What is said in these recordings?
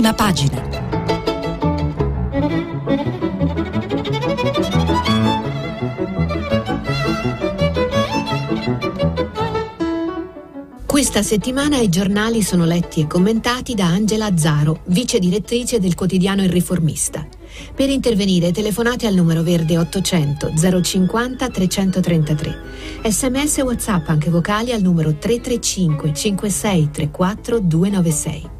prima pagina. Questa settimana i giornali sono letti e commentati da Angela Azzaro, vice direttrice del quotidiano Il Riformista. Per intervenire telefonate al numero verde 800 050 333. Sms e WhatsApp anche vocali al numero 335 56 34 296.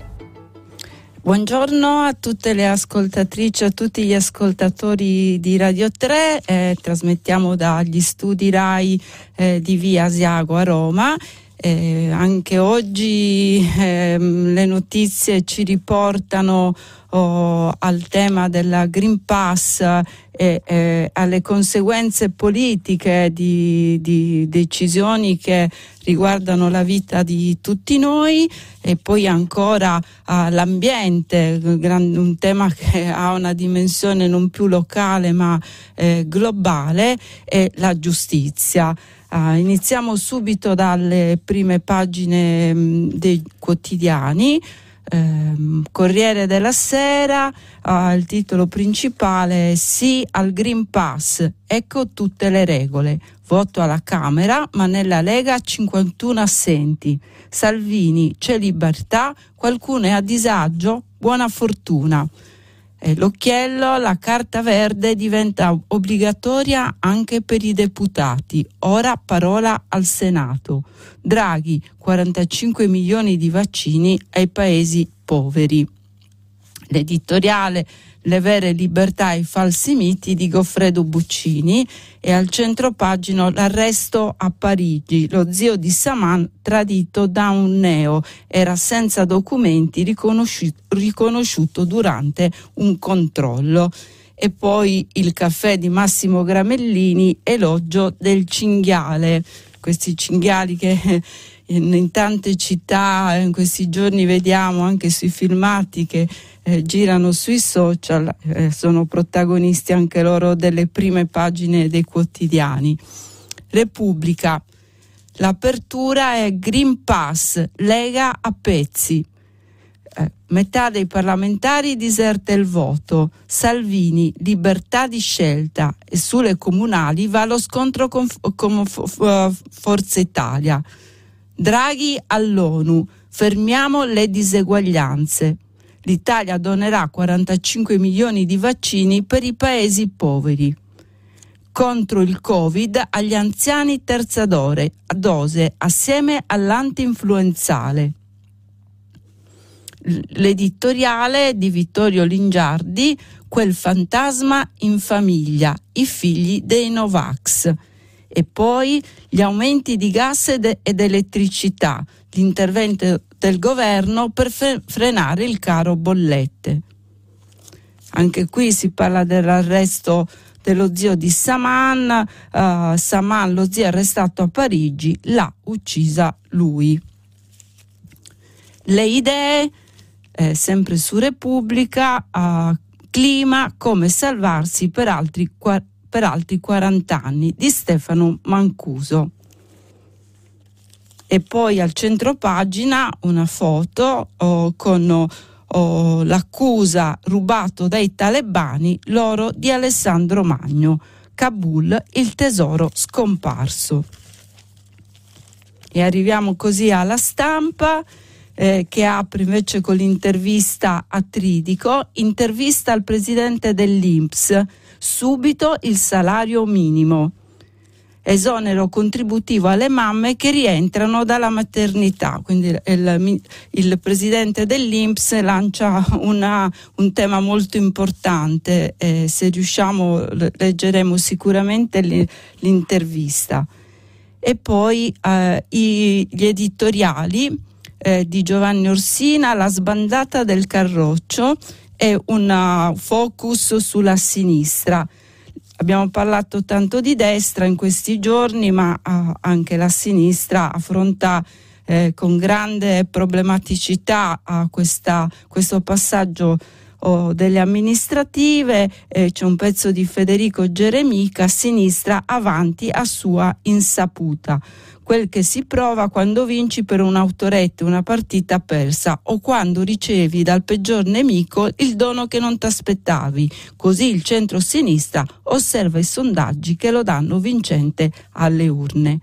Buongiorno a tutte le ascoltatrici, a tutti gli ascoltatori di Radio 3, eh, trasmettiamo dagli studi RAI eh, di Via Asiago a Roma. Eh, anche oggi eh, le notizie ci riportano oh, al tema della Green Pass e eh, alle conseguenze politiche di, di, decisioni che riguardano la vita di tutti noi e poi ancora all'ambiente, un tema che ha una dimensione non più locale ma eh, globale, e la giustizia. Uh, iniziamo subito dalle prime pagine mh, mm, dei quotidiani. Um, Corriere della Sera, uh, il titolo principale è Sì al Green Pass, ecco tutte le regole. Voto alla Camera, ma nella Lega 51 assenti. Salvini, c'è libertà, qualcuno è a disagio, buona fortuna l'occhiello, la carta verde diventa obbligatoria anche per i deputati. Ora parola al Senato. Draghi, 45 milioni di vaccini ai paesi poveri. L'editoriale le vere libertà e i falsi miti di Goffredo Buccini e al centro pagino l'arresto a Parigi. Lo zio di Saman tradito da un neo era senza documenti riconosciuto, riconosciuto durante un controllo e poi il caffè di Massimo Gramellini, elogio del cinghiale. Questi cinghiali che in, tante città in questi giorni vediamo anche sui filmati che eh, girano sui social, eh, sono protagonisti anche loro delle prime pagine dei quotidiani. Repubblica. L'apertura è Green Pass, Lega a pezzi. Eh, metà dei parlamentari diserta il voto. Salvini, libertà di scelta e sulle comunali va lo scontro con, con Forza Italia. Draghi all'ONU, fermiamo le diseguaglianze l'Italia donerà 45 milioni di vaccini per i paesi poveri. Contro il Covid agli anziani terza dose, dose assieme all'antinfluenzale. L'editoriale di Vittorio Lingiardi, Quel fantasma in famiglia, i figli dei Novax. E poi gli aumenti di gas ed, ed elettricità, l'intervento del governo per frenare il caro bollette. Anche qui si parla dell'arresto dello zio di Saman, uh, Saman lo zio arrestato a Parigi, l'ha uccisa lui. Le idee, eh, sempre su Repubblica, uh, clima, come salvarsi per altri, per altri 40 anni di Stefano Mancuso e poi al centro pagina una foto oh, con oh, l'accusa rubato dai talebani l'oro di Alessandro Magno, Kabul, il tesoro scomparso. E arriviamo così alla stampa. Eh, che apre invece con l'intervista a Tridico, intervista al presidente dell'Inps, subito il salario minimo esonero contributivo alle mamme che rientrano dalla maternità. Quindi il, il presidente dell'Inps lancia una, un tema molto importante, eh, se riusciamo leggeremo sicuramente l'intervista. E poi eh, i, gli editoriali eh, di Giovanni Orsina, La sbandata del Carroccio e un focus sulla sinistra. Abbiamo parlato tanto di destra in questi giorni, ma uh, anche la sinistra affronta eh, con grande problematicità uh, questa, questo passaggio o delle amministrative, eh, c'è un pezzo di Federico Geremica sinistra avanti a sua insaputa quel che si prova quando vinci per un'autorette una partita persa o quando ricevi dal peggior nemico il dono che non ti aspettavi. Così il centro-sinistra osserva i sondaggi che lo danno vincente alle urne.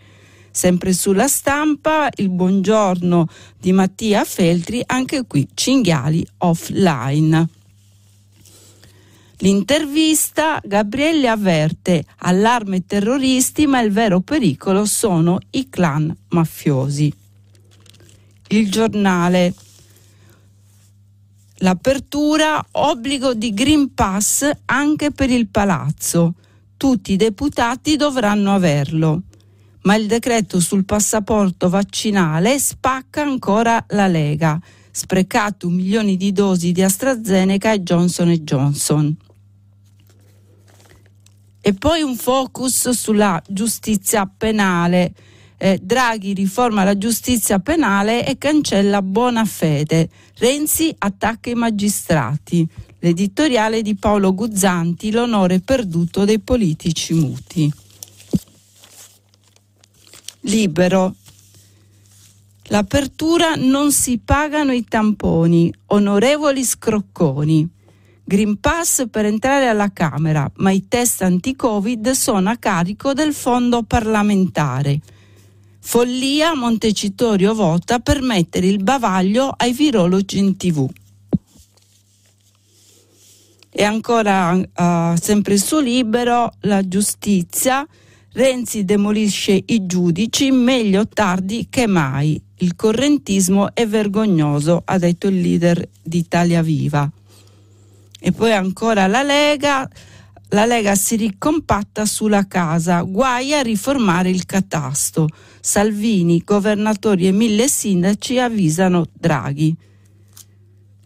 Sempre sulla stampa il buongiorno di Mattia Feltri, anche qui cinghiali offline. L'intervista Gabriele avverte allarme terroristi ma il vero pericolo sono i clan mafiosi. Il giornale L'apertura obbligo di Green Pass anche per il palazzo. Tutti i deputati dovranno averlo. Ma il decreto sul passaporto vaccinale spacca ancora la Lega. Sprecato milioni di dosi di AstraZeneca e Johnson Johnson. E poi un focus sulla giustizia penale. Eh, Draghi riforma la giustizia penale e cancella buona fede. Renzi attacca i magistrati. L'editoriale di Paolo Guzzanti, l'onore perduto dei politici muti. Libero. L'apertura non si pagano i tamponi, onorevoli scrocconi. Green Pass per entrare alla Camera, ma i test anti-Covid sono a carico del fondo parlamentare. Follia Montecitorio vota per mettere il bavaglio ai virologi in tv. E ancora, uh, sempre suo libero, la giustizia. Renzi demolisce i giudici, meglio tardi che mai. Il correntismo è vergognoso, ha detto il leader di Italia Viva. E poi ancora la Lega, la Lega si ricompatta sulla casa, guai a riformare il catasto. Salvini, governatori e mille sindaci avvisano Draghi.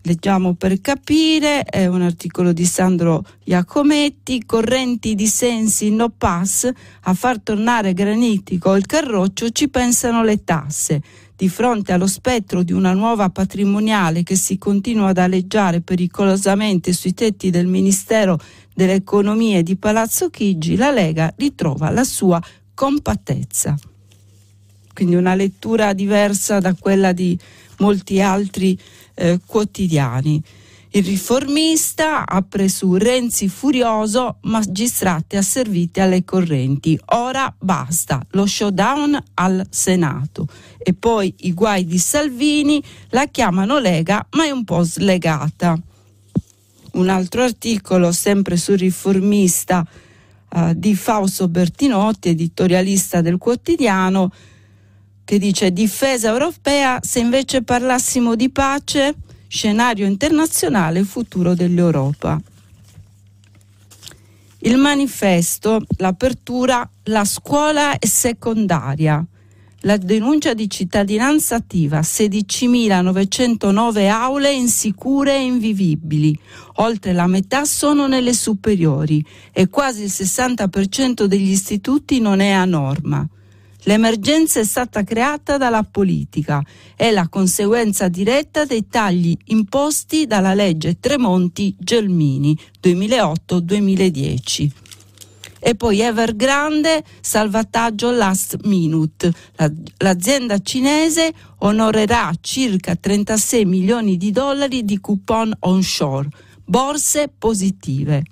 Leggiamo per capire, è un articolo di Sandro Iacometti, correnti di sensi no pass, a far tornare granitico il carroccio ci pensano le tasse di fronte allo spettro di una nuova patrimoniale che si continua ad aleggiare pericolosamente sui tetti del Ministero delle Economie di Palazzo Chigi, la Lega ritrova la sua compattezza. Quindi una lettura diversa da quella di molti altri eh, quotidiani. Il riformista apre su Renzi furioso, magistrati asserviti alle correnti. Ora basta, lo showdown al Senato. E poi i guai di Salvini la chiamano Lega, ma è un po' slegata. Un altro articolo, sempre sul riformista uh, di Fausto Bertinotti, editorialista del quotidiano, che dice difesa europea, se invece parlassimo di pace scenario internazionale e futuro dell'Europa. Il manifesto, l'apertura, la scuola è secondaria. La denuncia di cittadinanza attiva, 16.909 aule insicure e invivibili, oltre la metà sono nelle superiori e quasi il 60% degli istituti non è a norma. L'emergenza è stata creata dalla politica, è la conseguenza diretta dei tagli imposti dalla legge Tremonti-Gelmini 2008-2010. E poi Evergrande, salvataggio last minute. l'azienda cinese onorerà circa 36 milioni di dollari di coupon onshore, borse positive.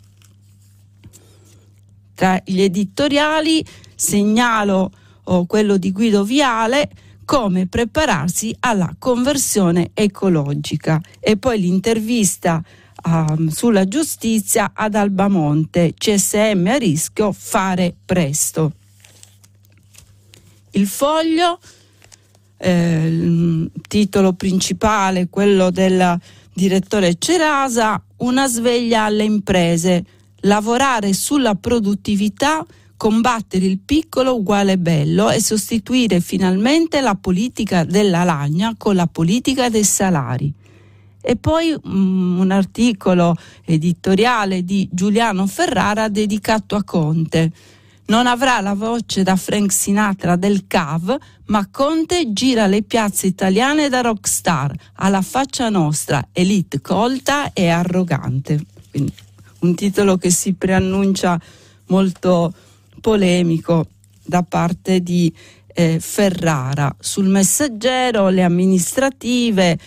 Tra gli editoriali segnalo o quello di Guido Viale, come prepararsi alla conversione ecologica. E poi l'intervista um, sulla giustizia ad Albamonte, CSM a rischio, fare presto. Il foglio, eh, il titolo principale, quello del direttore Cerasa, una sveglia alle imprese, lavorare sulla produttività combattere il piccolo uguale bello e sostituire finalmente la politica della lagna con la politica dei salari. E poi um, un articolo editoriale di Giuliano Ferrara dedicato a Conte. Non avrà la voce da Frank Sinatra del CAV, ma Conte gira le piazze italiane da rockstar, alla faccia nostra, elite colta e arrogante. Quindi un titolo che si preannuncia molto polemico da parte di eh, Ferrara. Sul messaggero le amministrative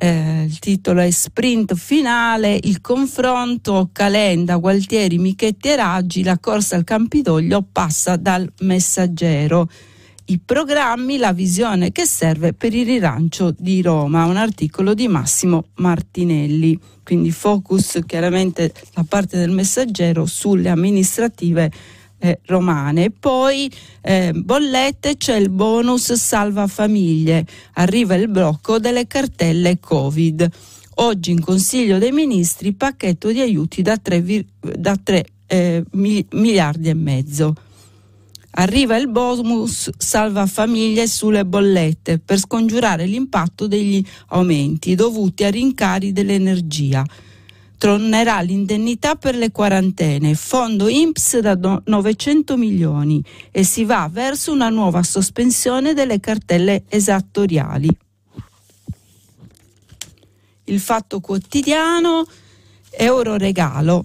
eh, il titolo è Sprint finale, il confronto Calenda, Gualtieri, Michetti e Raggi, la corsa al Campidoglio passa dal messaggero. I programmi, la visione che serve per il rilancio di Roma, un articolo di Massimo Martinelli. Quindi focus chiaramente da parte del messaggero sulle amministrative eh, romane. Poi eh, bollette c'è il bonus salva famiglie, arriva il blocco delle cartelle Covid. Oggi in Consiglio dei Ministri pacchetto di aiuti da 3, da 3 eh, miliardi e mezzo. Arriva il bonus salva famiglie sulle bollette per scongiurare l'impatto degli aumenti dovuti a rincari dell'energia tornerà l'indennità per le quarantene, fondo INPS da 900 milioni e si va verso una nuova sospensione delle cartelle esattoriali. Il fatto quotidiano, euro regalo,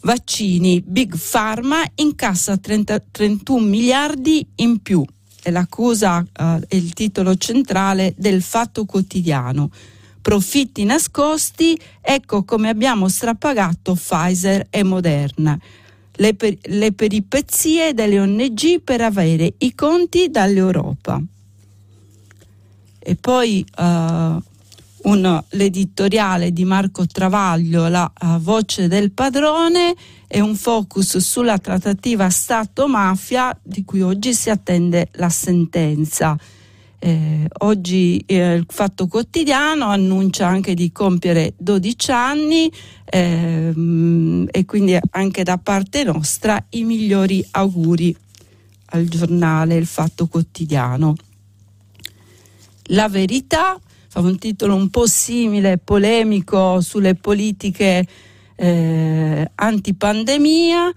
vaccini, Big Pharma incassa 30, 31 miliardi in più. È l'accusa, eh, è il titolo centrale del fatto quotidiano profitti nascosti, ecco come abbiamo strapagato Pfizer e Moderna. Le, per, le peripezie delle ONG per avere i conti dall'Europa. E poi uh, un, l'editoriale di Marco Travaglio, La uh, voce del padrone, e un focus sulla trattativa Stato-mafia di cui oggi si attende la sentenza. Eh, oggi eh, il Fatto Quotidiano annuncia anche di compiere 12 anni ehm, e quindi anche da parte nostra i migliori auguri al giornale Il Fatto Quotidiano. La verità fa un titolo un po' simile, polemico sulle politiche eh, antipandemia,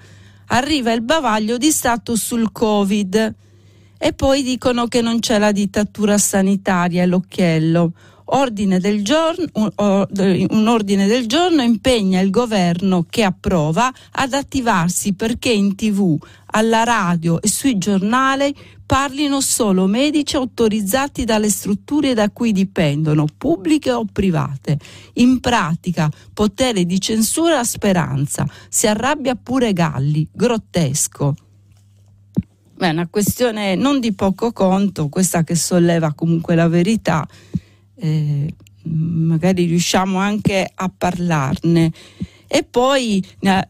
arriva il bavaglio di Stato sul Covid e poi dicono che non c'è la dittatura sanitaria, l'occhiello. Ordine giorno, un ordine del giorno impegna il governo che approva ad attivarsi perché in tv, alla radio e sui giornali parlino solo medici autorizzati dalle strutture da cui dipendono, pubbliche o private. In pratica, potere di censura a speranza. Si arrabbia pure Galli, grottesco. Beh, è una questione non di poco conto, questa che solleva comunque la verità, eh, magari riusciamo anche a parlarne. E poi eh,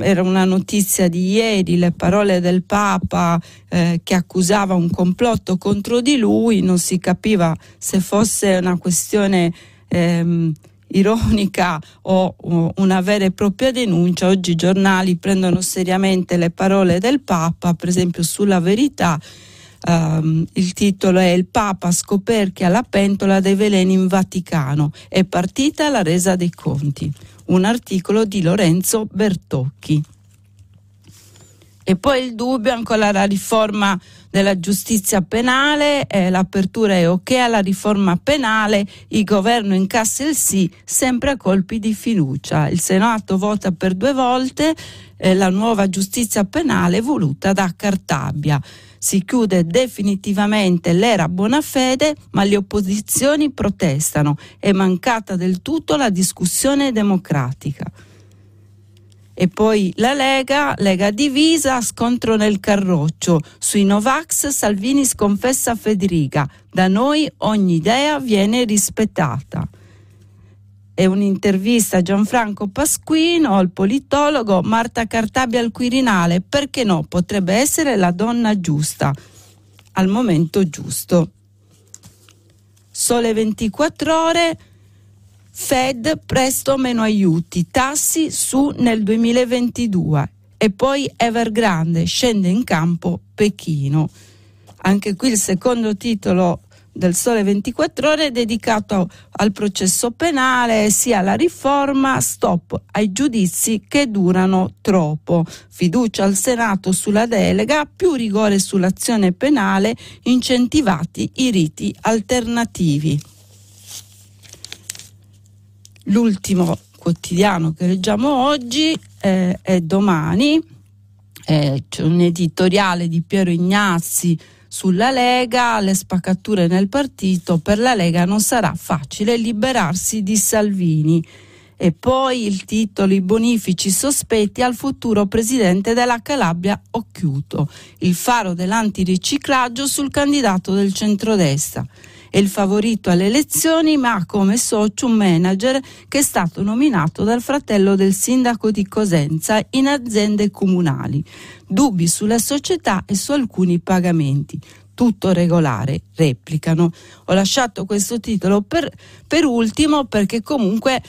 era una notizia di ieri, le parole del Papa eh, che accusava un complotto contro di lui, non si capiva se fosse una questione ehm, ironica o, una vera e propria denuncia. Oggi i giornali prendono seriamente le parole del Papa, per esempio sulla verità. Um, il titolo è Il Papa scoperchia la pentola dei veleni in Vaticano. È partita la resa dei conti. Un articolo di Lorenzo Bertocchi. E poi il dubbio ancora la riforma della giustizia penale, eh, l'apertura è ok alla riforma penale, il governo incassa il sì, sempre a colpi di fiducia. Il Senato vota per due volte eh, la nuova giustizia penale voluta da Cartabia. Si chiude definitivamente l'era buona fede, ma le opposizioni protestano. È mancata del tutto la discussione democratica. E poi la Lega, Lega divisa, scontro nel Carroccio. Sui Novax Salvini sconfessa Federica. Da noi ogni idea viene rispettata. È un'intervista a Gianfranco Pasquino, al politologo Marta Cartabia al Quirinale. Perché no? Potrebbe essere la donna giusta, al momento giusto. Sole 24 ore Fed presto meno aiuti, tassi su nel 2022 e poi Evergrande scende in campo Pechino. Anche qui il secondo titolo del Sole 24 Ore dedicato al processo penale, sia alla riforma, stop ai giudizi che durano troppo, fiducia al Senato sulla delega, più rigore sull'azione penale, incentivati i riti alternativi. L'ultimo quotidiano che leggiamo oggi eh, è domani, eh, c'è un editoriale di Piero Ignazzi sulla Lega, le spaccature nel partito, per la Lega non sarà facile liberarsi di Salvini. E poi il titolo I bonifici sospetti al futuro presidente della Calabria Occhiuto, il faro dell'antiriciclaggio sul candidato del centrodestra. È il favorito alle elezioni, ma ha come socio un manager che è stato nominato dal fratello del sindaco di Cosenza in aziende comunali. Dubbi sulla società e su alcuni pagamenti tutto regolare, replicano. Ho lasciato questo titolo per, per ultimo perché comunque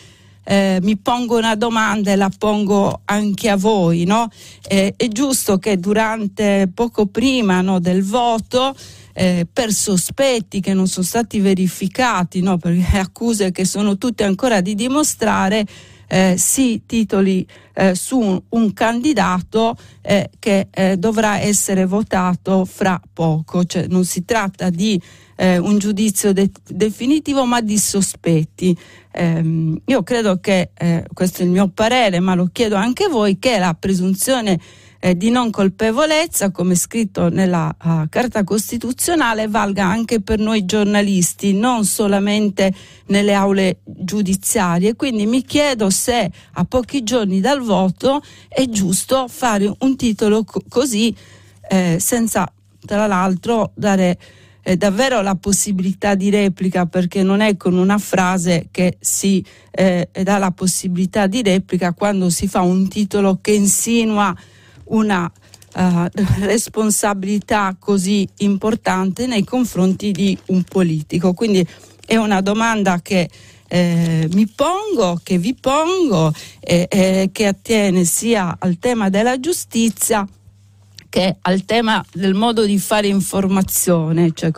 eh, mi pongo una domanda e la pongo anche a voi. No? Eh, è giusto che durante, poco prima no, del voto, eh, per sospetti che non sono stati verificati, no? perché accuse che sono tutte ancora di dimostrare, eh, si titoli eh, su un, un candidato eh, che eh, dovrà essere votato fra poco, cioè non si tratta di eh, un giudizio de- definitivo ma di sospetti. Ehm, io credo che, eh, questo è il mio parere, ma lo chiedo anche voi, che la presunzione eh, di non colpevolezza, come scritto nella uh, Carta Costituzionale, valga anche per noi giornalisti, non solamente nelle aule giudiziarie. Quindi mi chiedo se a pochi giorni dal voto è giusto fare un titolo co- così, eh, senza tra l'altro dare eh, davvero la possibilità di replica perché non è con una frase che si eh, dà la possibilità di replica quando si fa un titolo che insinua una uh, responsabilità così importante nei confronti di un politico. Quindi è una domanda che eh, mi pongo, che vi pongo, eh, eh, che attiene sia al tema della giustizia che al tema del modo di fare informazione, cioè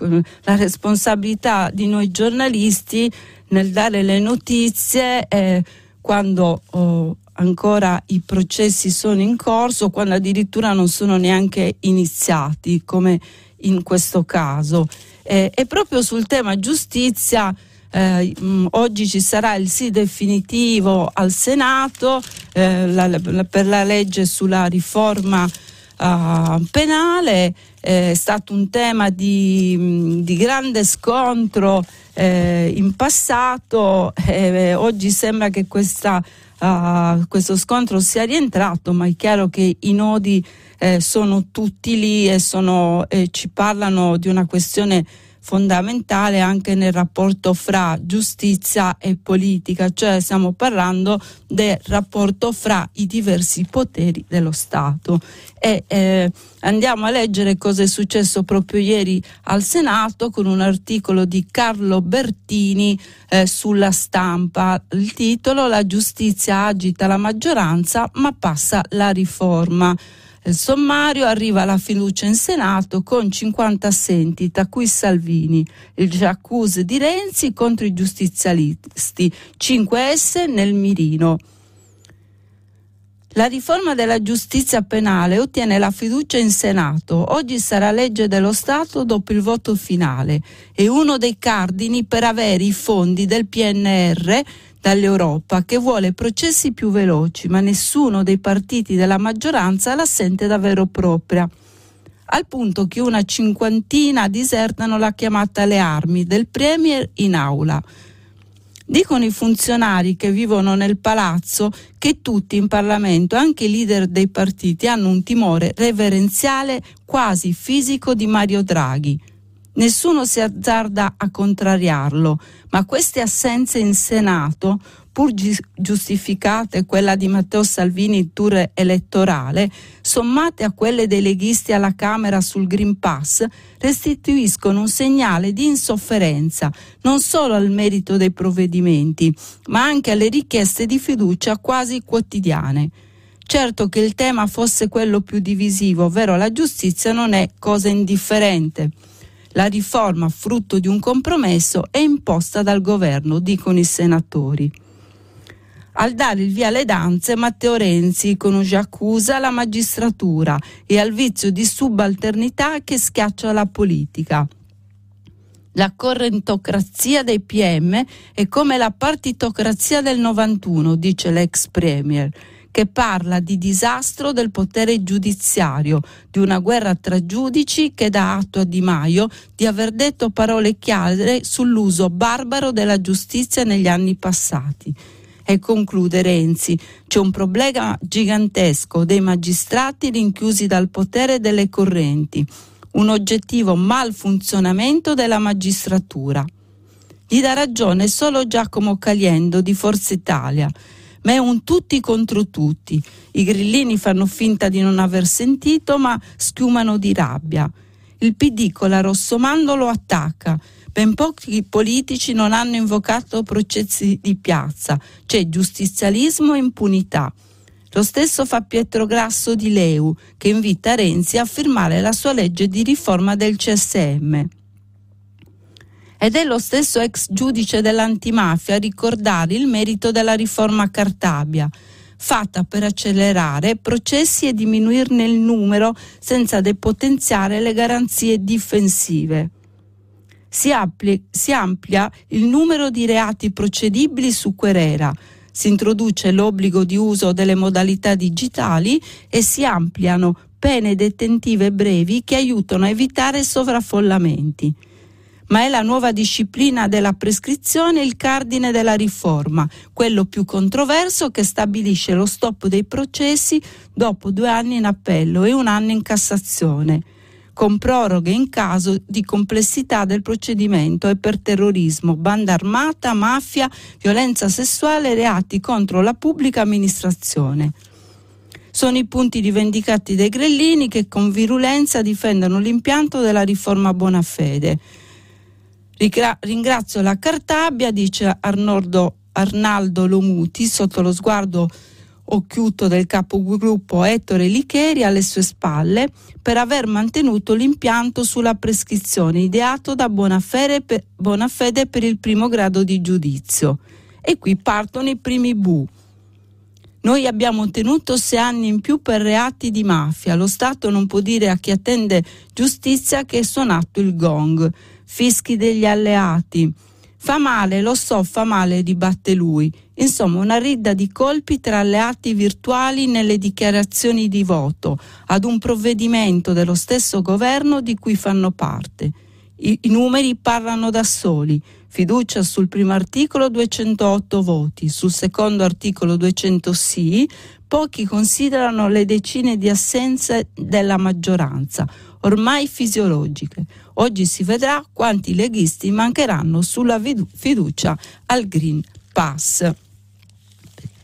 la responsabilità di noi giornalisti nel dare le notizie eh, quando oh, ancora i processi sono in corso, quando addirittura non sono neanche iniziati, come in questo caso. Eh, e proprio sul tema giustizia, eh, mh, oggi ci sarà il sì definitivo al Senato eh, la, la, per la legge sulla riforma uh, penale, è stato un tema di, di grande scontro eh, in passato, eh, oggi sembra che questa uh, questo scontro sia rientrato, ma è chiaro che i nodi eh, sono tutti lì e sono, eh, ci parlano di una questione fondamentale anche nel rapporto fra giustizia e politica, cioè stiamo parlando del rapporto fra i diversi poteri dello Stato. E, eh, andiamo a leggere cosa è successo proprio ieri al Senato con un articolo di Carlo Bertini eh, sulla stampa. Il titolo La giustizia agita la maggioranza ma passa la riforma. Il sommario arriva alla fiducia in Senato con 50 assenti, tra cui Salvini, il accuse di Renzi contro i giustizialisti, 5S nel mirino. La riforma della giustizia penale ottiene la fiducia in Senato. Oggi sarà legge dello Stato dopo il voto finale. È uno dei cardini per avere i fondi del PNR dall'Europa che vuole processi più veloci, ma nessuno dei partiti della maggioranza la sente davvero propria. Al punto che una cinquantina disertano la chiamata alle armi del Premier in aula. Dicono i funzionari che vivono nel palazzo che tutti in Parlamento, anche i leader dei partiti, hanno un timore reverenziale quasi fisico di Mario Draghi. Nessuno si azzarda a contrariarlo, ma queste assenze in Senato, pur giustificate quella di Matteo Salvini in tour elettorale, sommate a quelle dei leghisti alla Camera sul Green Pass, restituiscono un segnale di insofferenza non solo al merito dei provvedimenti, ma anche alle richieste di fiducia quasi quotidiane. Certo che il tema fosse quello più divisivo, ovvero la giustizia, non è cosa indifferente La riforma, frutto di un compromesso, è imposta dal governo, dicono i senatori. Al dare il via alle danze, Matteo Renzi con accusa la magistratura e al vizio di subalternità che schiaccia la politica. La correntocrazia dei PM è come la partitocrazia del 91, dice l'ex premier che parla di disastro del potere giudiziario, di una guerra tra giudici che dà atto a Di Maio di aver detto parole chiare sull'uso barbaro della giustizia negli anni passati. E conclude Renzi, c'è un problema gigantesco dei magistrati rinchiusi dal potere delle correnti, un oggettivo malfunzionamento della magistratura. Gli dà ragione solo Giacomo Caliendo di Forza Italia ma è un tutti contro tutti. I grillini fanno finta di non aver sentito, ma schiumano di rabbia. Il PD con la Rossomando lo attacca. Ben pochi politici non hanno invocato processi di piazza, c'è giustizialismo e impunità. Lo stesso fa Pietro Grasso di Leu, che invita Renzi a firmare la sua legge di riforma del CSM ed è lo stesso ex giudice dell'antimafia a ricordare il merito della riforma Cartabia, fatta per accelerare processi e diminuirne il numero senza depotenziare le garanzie difensive. Si, ampli, si amplia il numero di reati procedibili su querela, si introduce l'obbligo di uso delle modalità digitali e si ampliano pene detentive brevi che aiutano a evitare sovraffollamenti ma è la nuova disciplina della prescrizione il cardine della riforma, quello più controverso che stabilisce lo stop dei processi dopo due anni in appello e un anno in Cassazione con proroghe in caso di complessità del procedimento e per terrorismo, banda armata, mafia, violenza sessuale e reati contro la pubblica amministrazione. Sono i punti rivendicati dai grellini che con virulenza difendono l'impianto della riforma Bonafede. Ringrazio la Cartabia, dice Arnoldo, Arnaldo Lomuti, sotto lo sguardo occhiuto del capogruppo Ettore Licheri alle sue spalle per aver mantenuto l'impianto sulla prescrizione ideato da Bonafede per, per il primo grado di giudizio. E qui partono i primi bu. Noi abbiamo ottenuto sei anni in più per reati di mafia. Lo Stato non può dire a chi attende giustizia che è suonato il gong fischi degli alleati. Fa male, lo so, fa male, dibatte lui. Insomma, una ridda di colpi tra alleati virtuali nelle dichiarazioni di voto ad un provvedimento dello stesso governo di cui fanno parte. I, i numeri parlano da soli. Fiducia sul primo articolo 208 voti, sul secondo articolo 200 sì, pochi considerano le decine di assenze della maggioranza, ormai fisiologiche. Oggi si vedrà quanti leghisti mancheranno sulla fiducia al Green Pass.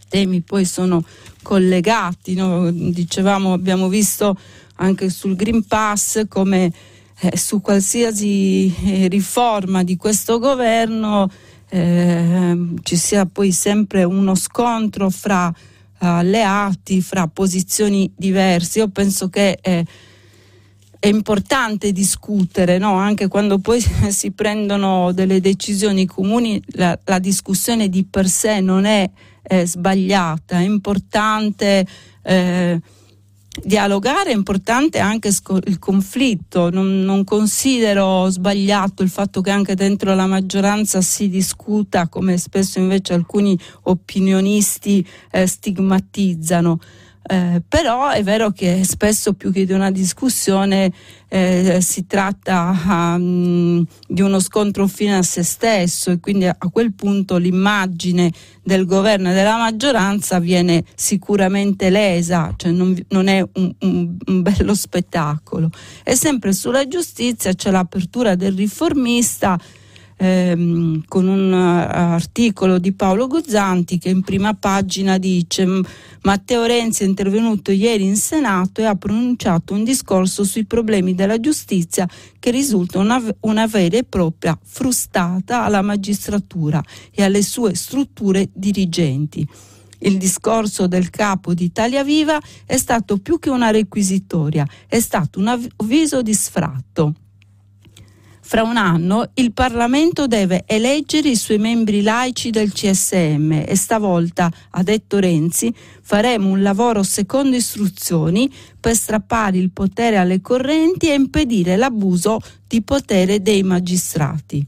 Temi poi sono collegati, no? dicevamo, abbiamo visto anche sul Green Pass come eh, su qualsiasi eh, riforma di questo governo eh, ci sia poi sempre uno scontro fra alleati, fra posizioni diverse. Io penso che eh, è importante discutere, no? anche quando poi si prendono delle decisioni comuni, la, la discussione di per sé non è eh, sbagliata, è importante eh, dialogare, è importante anche sco- il conflitto, non, non, considero sbagliato il fatto che anche dentro la maggioranza si discuta, come spesso invece alcuni opinionisti eh, stigmatizzano. Eh, però è vero che spesso più che di una discussione eh, si tratta um, di uno scontro fine a se stesso e quindi a quel punto l'immagine del governo e della maggioranza viene sicuramente lesa, cioè non, non è un, un, un, bello spettacolo. E sempre sulla giustizia c'è l'apertura del riformista ehm, con un uh, articolo di Paolo Guzzanti che in prima pagina dice Matteo Renzi è intervenuto ieri in Senato e ha pronunciato un discorso sui problemi della giustizia che risulta una, una vera e propria frustata alla magistratura e alle sue strutture dirigenti. Il discorso del capo di Italia Viva è stato più che una requisitoria, è stato un avviso di sfratto Fra un anno il Parlamento deve eleggere i suoi membri laici del CSM e stavolta, ha detto Renzi, faremo un lavoro secondo istruzioni per strappare il potere alle correnti e impedire l'abuso di potere dei magistrati.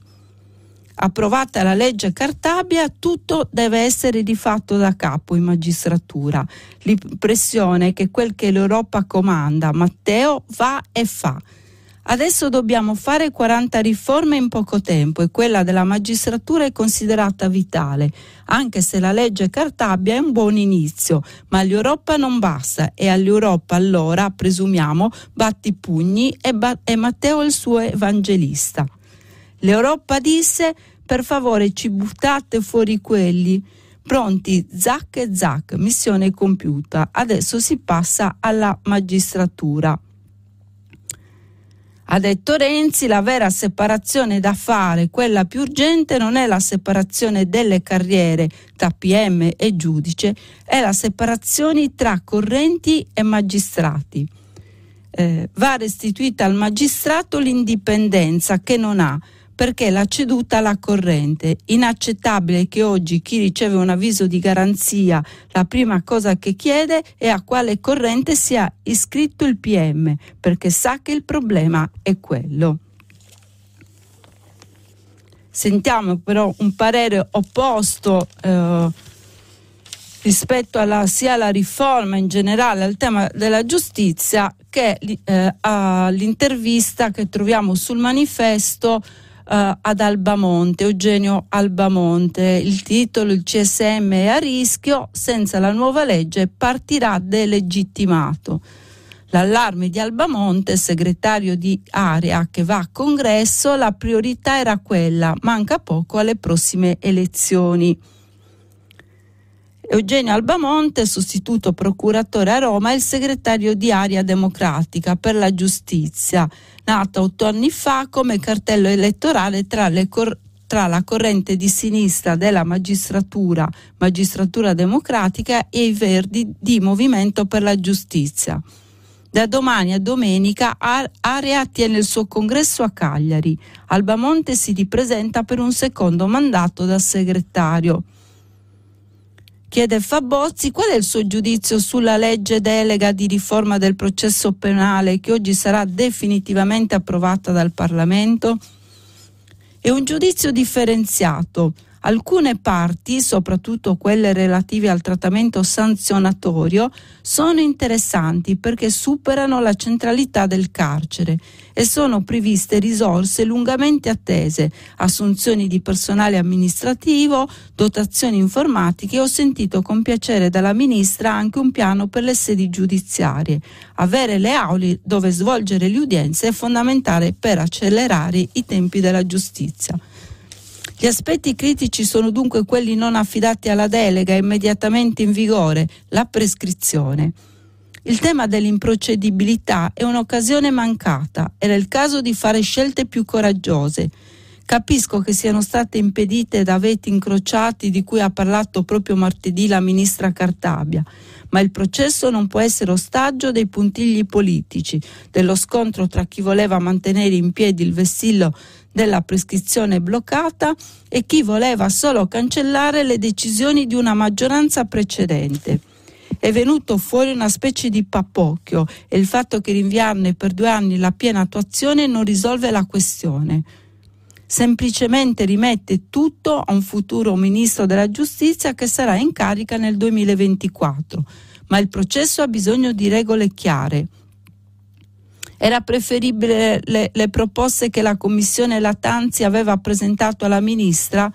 Approvata la legge Cartabia, tutto deve essere rifatto da capo in magistratura. L'impressione è che quel che l'Europa comanda, Matteo, va e fa Adesso dobbiamo fare 40 riforme in poco tempo e quella della magistratura è considerata vitale, anche se la legge Cartabia è un buon inizio, ma l'Europa non basta e all'Europa allora, presumiamo, batti pugni e, ba- e Matteo il suo evangelista. L'Europa disse per favore ci buttate fuori quelli. Pronti, zac e zac, missione compiuta. Adesso si passa alla magistratura. Ha detto Renzi, la vera separazione da fare, quella più urgente, non è la separazione delle carriere tra PM e giudice, è la separazione tra correnti e magistrati. Eh, va restituita al magistrato l'indipendenza che non ha perché l'ha ceduta alla corrente. Inaccettabile che oggi chi riceve un avviso di garanzia la prima cosa che chiede è a quale corrente sia iscritto il PM, perché sa che il problema è quello. Sentiamo però un parere opposto eh, rispetto alla, sia alla riforma in generale al tema della giustizia che eh, all'intervista che troviamo sul manifesto uh, ad Albamonte, Eugenio Albamonte. Il titolo, il CSM è a rischio, senza la nuova legge partirà delegittimato. L'allarme di Albamonte, segretario di area che va a congresso, la priorità era quella, manca poco alle prossime elezioni. Eugenio Albamonte, sostituto procuratore a Roma, è il segretario di Area Democratica per la Giustizia, nato otto anni fa come cartello elettorale tra, cor- tra la corrente di sinistra della magistratura, magistratura democratica e i verdi di Movimento per la Giustizia. Da domani a domenica Area tiene il suo congresso a Cagliari. Albamonte si ripresenta per un secondo mandato da segretario. Chiede Fabozzi qual è il suo giudizio sulla legge delega di riforma del processo penale che oggi sarà definitivamente approvata dal Parlamento? È un giudizio differenziato. Alcune parti, soprattutto quelle relative al trattamento sanzionatorio, sono interessanti perché superano la centralità del carcere e sono previste risorse lungamente attese, assunzioni di personale amministrativo, dotazioni informatiche. Ho sentito con piacere dalla Ministra anche un piano per le sedi giudiziarie. Avere le aule dove svolgere le udienze è fondamentale per accelerare i tempi della giustizia. Gli aspetti critici sono dunque quelli non affidati alla delega immediatamente in vigore, la prescrizione. Il tema dell'improcedibilità è un'occasione mancata, era il caso di fare scelte più coraggiose. Capisco che siano state impedite da veti incrociati di cui ha parlato proprio martedì la ministra Cartabia, ma il processo non può essere ostaggio dei puntigli politici, dello scontro tra chi voleva mantenere in piedi il vessillo della prescrizione bloccata e chi voleva solo cancellare le decisioni di una maggioranza precedente. È venuto fuori una specie di pappocchio e il fatto che rinviarne per due anni la piena attuazione non risolve la questione. Semplicemente rimette tutto a un futuro ministro della giustizia che sarà in carica nel 2024. Ma il processo ha bisogno di regole chiare era preferibile le, le proposte che la Commissione Latanzi aveva presentato alla Ministra?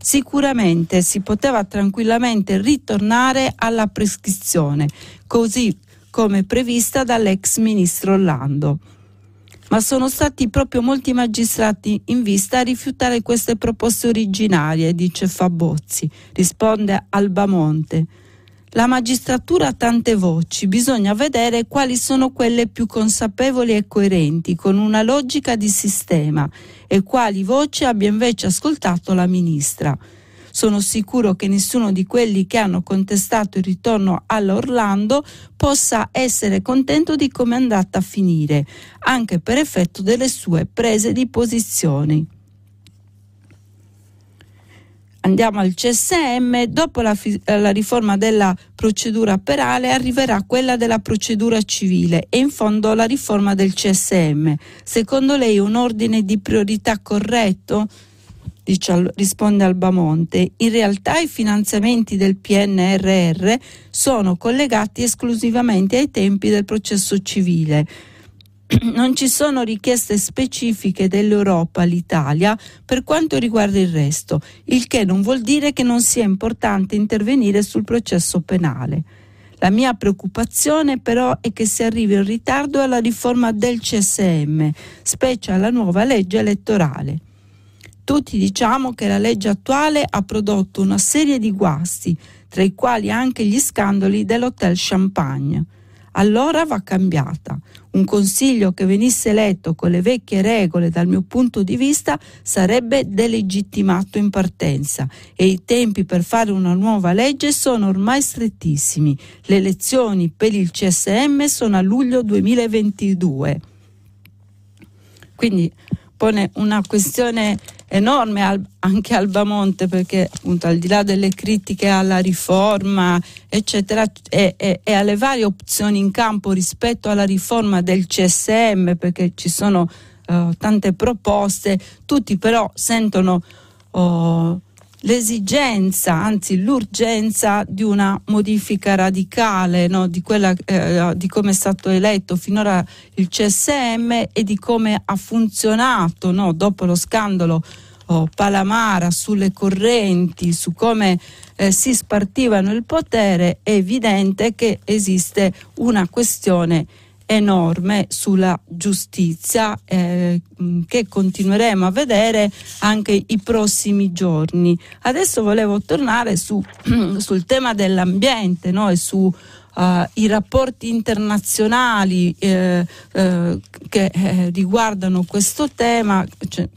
Sicuramente si poteva tranquillamente ritornare alla prescrizione, così come prevista dall'ex ministro Orlando. Ma sono stati proprio molti magistrati in vista a rifiutare queste proposte originarie, dice Fabozzi, risponde Albamonte. La magistratura ha tante voci, bisogna vedere quali sono quelle più consapevoli e coerenti con una logica di sistema e quali voci abbia invece ascoltato la ministra. Sono sicuro che nessuno di quelli che hanno contestato il ritorno all'Orlando possa essere contento di come è andata a finire, anche per effetto delle sue prese di posizioni. Andiamo al CSM, dopo la, la, riforma della procedura penale arriverà quella della procedura civile e in fondo la riforma del CSM. Secondo lei un ordine di priorità corretto? Dice, risponde Albamonte. In realtà i finanziamenti del PNRR sono collegati esclusivamente ai tempi del processo civile non ci sono richieste specifiche dell'Europa all'Italia per quanto riguarda il resto, il che non vuol dire che non sia importante intervenire sul processo penale. La mia preoccupazione però è che si arrivi in ritardo alla riforma del CSM, specie alla nuova legge elettorale. Tutti diciamo che la legge attuale ha prodotto una serie di guasti, tra i quali anche gli scandali dell'Hotel Champagne allora va cambiata. Un consiglio che venisse eletto con le vecchie regole dal mio punto di vista sarebbe delegittimato in partenza e i tempi per fare una nuova legge sono ormai strettissimi. Le elezioni per il CSM sono a luglio 2022. Quindi pone una questione enorme anche al Bamonte perché appunto al di là delle critiche alla riforma eccetera e, e, e, alle varie opzioni in campo rispetto alla riforma del CSM perché ci sono uh, tante proposte. Tutti però sentono uh, l'esigenza, anzi l'urgenza di una modifica radicale no, di, quella, eh, di, come è stato eletto finora il CSM e di come ha funzionato no, dopo lo scandalo oh, Palamara sulle correnti, su come eh, si spartivano il potere, è evidente che esiste una questione enorme sulla giustizia eh, che continueremo a vedere anche i prossimi giorni. Adesso volevo tornare su, sul tema dell'ambiente no? e su Uh, i rapporti internazionali eh, eh, che eh, riguardano questo tema, cioè,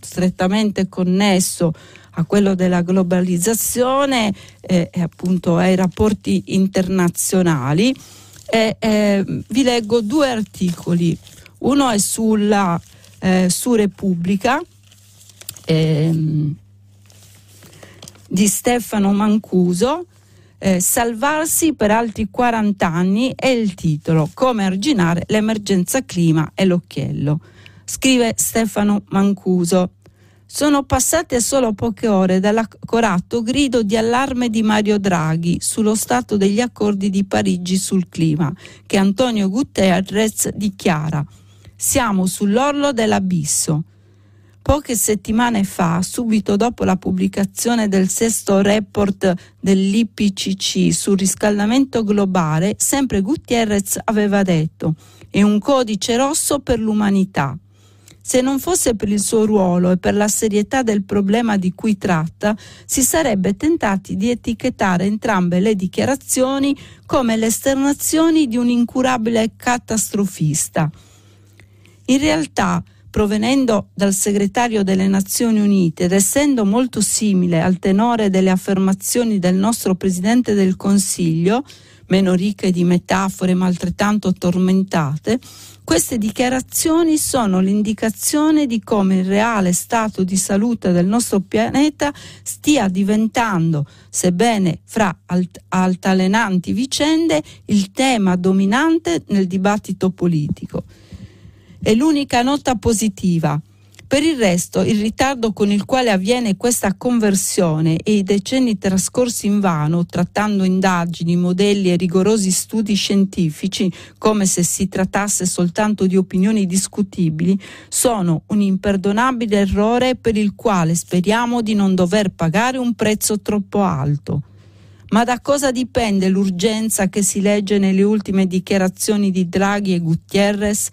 strettamente connesso a quello della globalizzazione e appunto ai rapporti internazionali e, eh, vi leggo due articoli. Uno è sulla, eh, su Repubblica ehm, di Stefano Mancuso. Eh, salvarsi per altri 40 anni è il titolo Come arginare l'emergenza clima e l'occhiello. Scrive Stefano Mancuso. Sono passate solo poche ore dall'accorato grido di allarme di Mario Draghi sullo stato degli accordi di Parigi sul clima, che Antonio Guterres dichiara siamo sull'orlo dell'abisso. Poche settimane fa, subito dopo la pubblicazione del sesto report dell'IPCC sul riscaldamento globale, sempre Gutierrez aveva detto è un codice rosso per l'umanità. Se non fosse per il suo ruolo e per la serietà del problema di cui tratta, si sarebbe tentati di etichettare entrambe le dichiarazioni come le esternazioni di un incurabile catastrofista. In realtà, provenendo dal segretario delle Nazioni Unite ed essendo molto simile al tenore delle affermazioni del nostro Presidente del Consiglio, meno ricche di metafore ma altrettanto tormentate, queste dichiarazioni sono l'indicazione di come il reale stato di salute del nostro pianeta stia diventando, sebbene fra alt- altalenanti vicende, il tema dominante nel dibattito politico. È l'unica nota positiva per il resto, il ritardo con il quale avviene questa conversione e i decenni trascorsi in vano, trattando indagini, modelli e rigorosi studi scientifici come se si trattasse soltanto di opinioni discutibili, sono un imperdonabile errore per il quale speriamo di non dover pagare un prezzo troppo alto. Ma da cosa dipende l'urgenza che si legge nelle ultime dichiarazioni di Draghi e Gutierrez?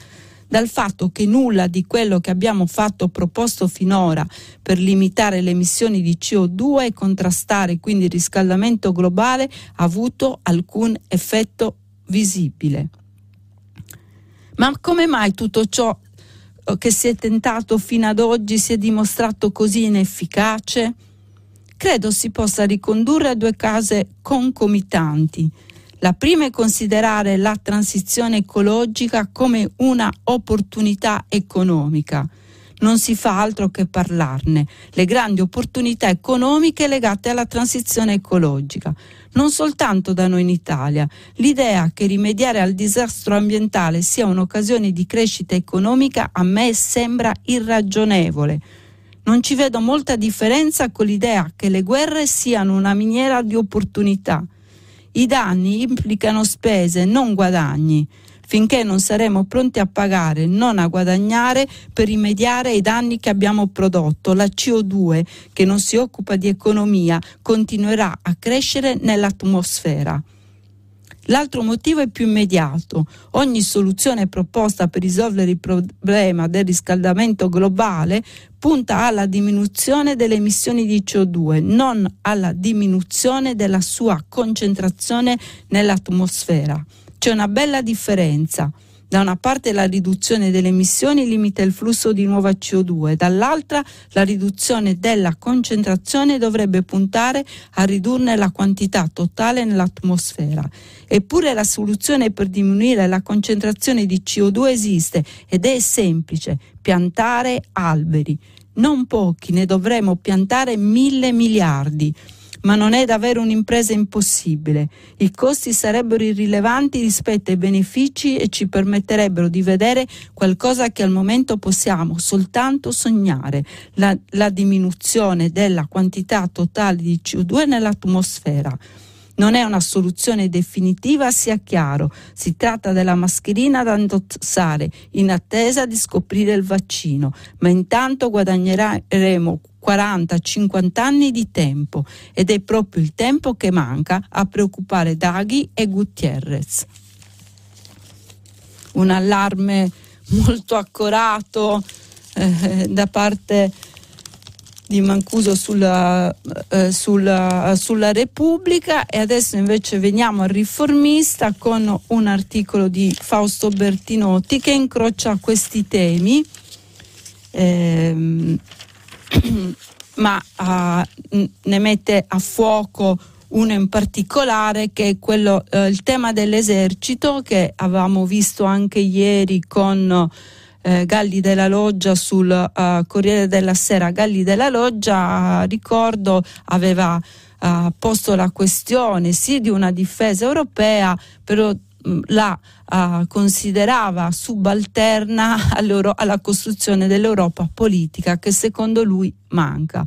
Dal fatto che nulla di quello che abbiamo fatto proposto finora per limitare le emissioni di CO2 e contrastare quindi il riscaldamento globale ha avuto alcun effetto visibile. Ma come mai tutto ciò eh, che si è tentato fino ad oggi si è dimostrato così inefficace? credo si possa ricondurre a due case concomitanti. La prima è considerare la transizione ecologica come una opportunità economica. Non si fa altro che parlarne, le grandi opportunità economiche legate alla transizione ecologica. Non soltanto da noi in Italia. L'idea che rimediare al disastro ambientale sia un'occasione di crescita economica a me sembra irragionevole. Non ci vedo molta differenza con l'idea che le guerre siano una miniera di opportunità. I danni implicano spese, non guadagni. Finché non saremo pronti a pagare, non a guadagnare per rimediare ai danni che abbiamo prodotto, la CO2, che non si occupa di economia, continuerà a crescere nell'atmosfera. L'altro motivo è più immediato. Ogni soluzione proposta per risolvere il problema del riscaldamento globale punta alla diminuzione delle emissioni di CO2, non alla diminuzione della sua concentrazione nell'atmosfera. C'è una bella differenza. Da una parte la riduzione delle emissioni limita il flusso di nuova CO2, dall'altra la riduzione della concentrazione dovrebbe puntare a ridurne la quantità totale nell'atmosfera. Eppure la soluzione per diminuire la concentrazione di CO2 esiste ed è semplice, piantare alberi. Non pochi, ne dovremo piantare mille miliardi ma non è davvero un'impresa impossibile. I costi sarebbero irrilevanti rispetto ai benefici e ci permetterebbero di vedere qualcosa che al momento possiamo soltanto sognare, la, la diminuzione della quantità totale di CO2 nell'atmosfera. Non è una soluzione definitiva, sia chiaro. Si tratta della mascherina da indossare in attesa di scoprire il vaccino, ma intanto guadagneremo 40-50 anni di tempo ed è proprio il tempo che manca a preoccupare Draghi e Gutierrez. Un allarme molto accorato eh, da parte di Mancuso sulla, eh, sulla, sulla, Repubblica e adesso invece veniamo al riformista con un articolo di Fausto Bertinotti che incrocia questi temi. Eh, ma uh, ne mette a fuoco uno in particolare che è quello, uh, il tema dell'esercito che avevamo visto anche ieri con uh, Galli della Loggia sul uh, Corriere della Sera. Galli della Loggia, ricordo, aveva posto la questione sì di una difesa europea, però la uh, considerava subalterna alla costruzione dell'Europa politica che secondo lui manca.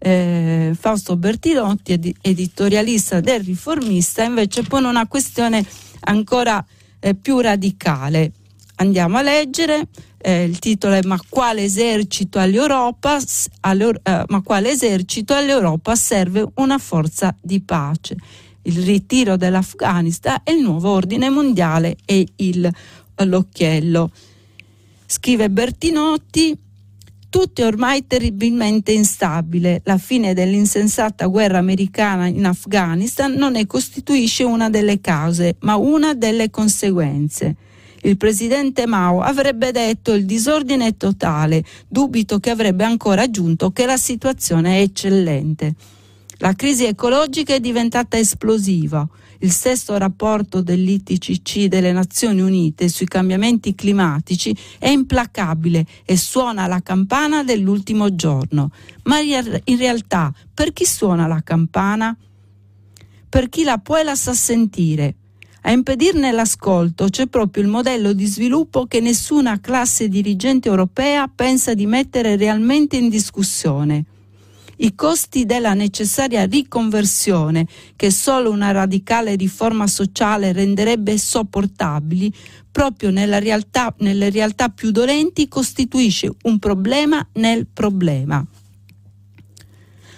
Eh, Fausto Bertilotti, ed- editorialista del Riformista, invece pone una questione ancora eh, più radicale. Andiamo a leggere, eh, il titolo è Ma quale esercito all'Europa, all'Europa, eh, ma quale esercito all'Europa serve una forza di pace? il ritiro dell'Afghanistan e il nuovo ordine mondiale e il, l'occhiello. Scrive Bertinotti, tutto è ormai terribilmente instabile. La fine dell'insensata guerra americana in Afghanistan non ne costituisce una delle cause, ma una delle conseguenze. Il presidente Mao avrebbe detto il disordine è totale, dubito che avrebbe ancora aggiunto che la situazione è eccellente. La crisi ecologica è diventata esplosiva. Il sesto rapporto dell'ITCC delle Nazioni Unite sui cambiamenti climatici è implacabile e suona la campana dell'ultimo giorno. Ma in realtà per chi suona la campana? Per chi la può e la sa sentire. A impedirne l'ascolto c'è proprio il modello di sviluppo che nessuna classe dirigente europea pensa di mettere realmente in discussione i costi della necessaria riconversione, che solo una radicale riforma sociale renderebbe sopportabili, proprio realtà, nelle realtà più dolenti costituisce un problema nel problema.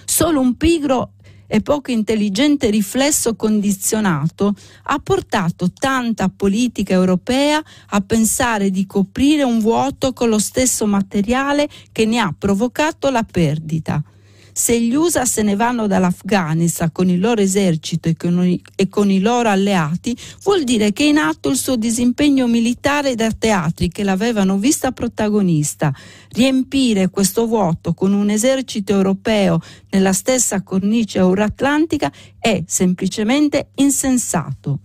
Solo un pigro e poco intelligente riflesso condizionato ha portato tanta politica europea a pensare di coprire un vuoto con lo stesso materiale che ne ha provocato la perdita. Se gli USA se ne vanno dall'Afghanistan con il loro esercito e con, i, e con, i loro alleati, vuol dire che è in atto il suo disimpegno militare da teatri che l'avevano vista protagonista. Riempire questo vuoto con un esercito europeo nella stessa cornice euroatlantica è semplicemente insensato.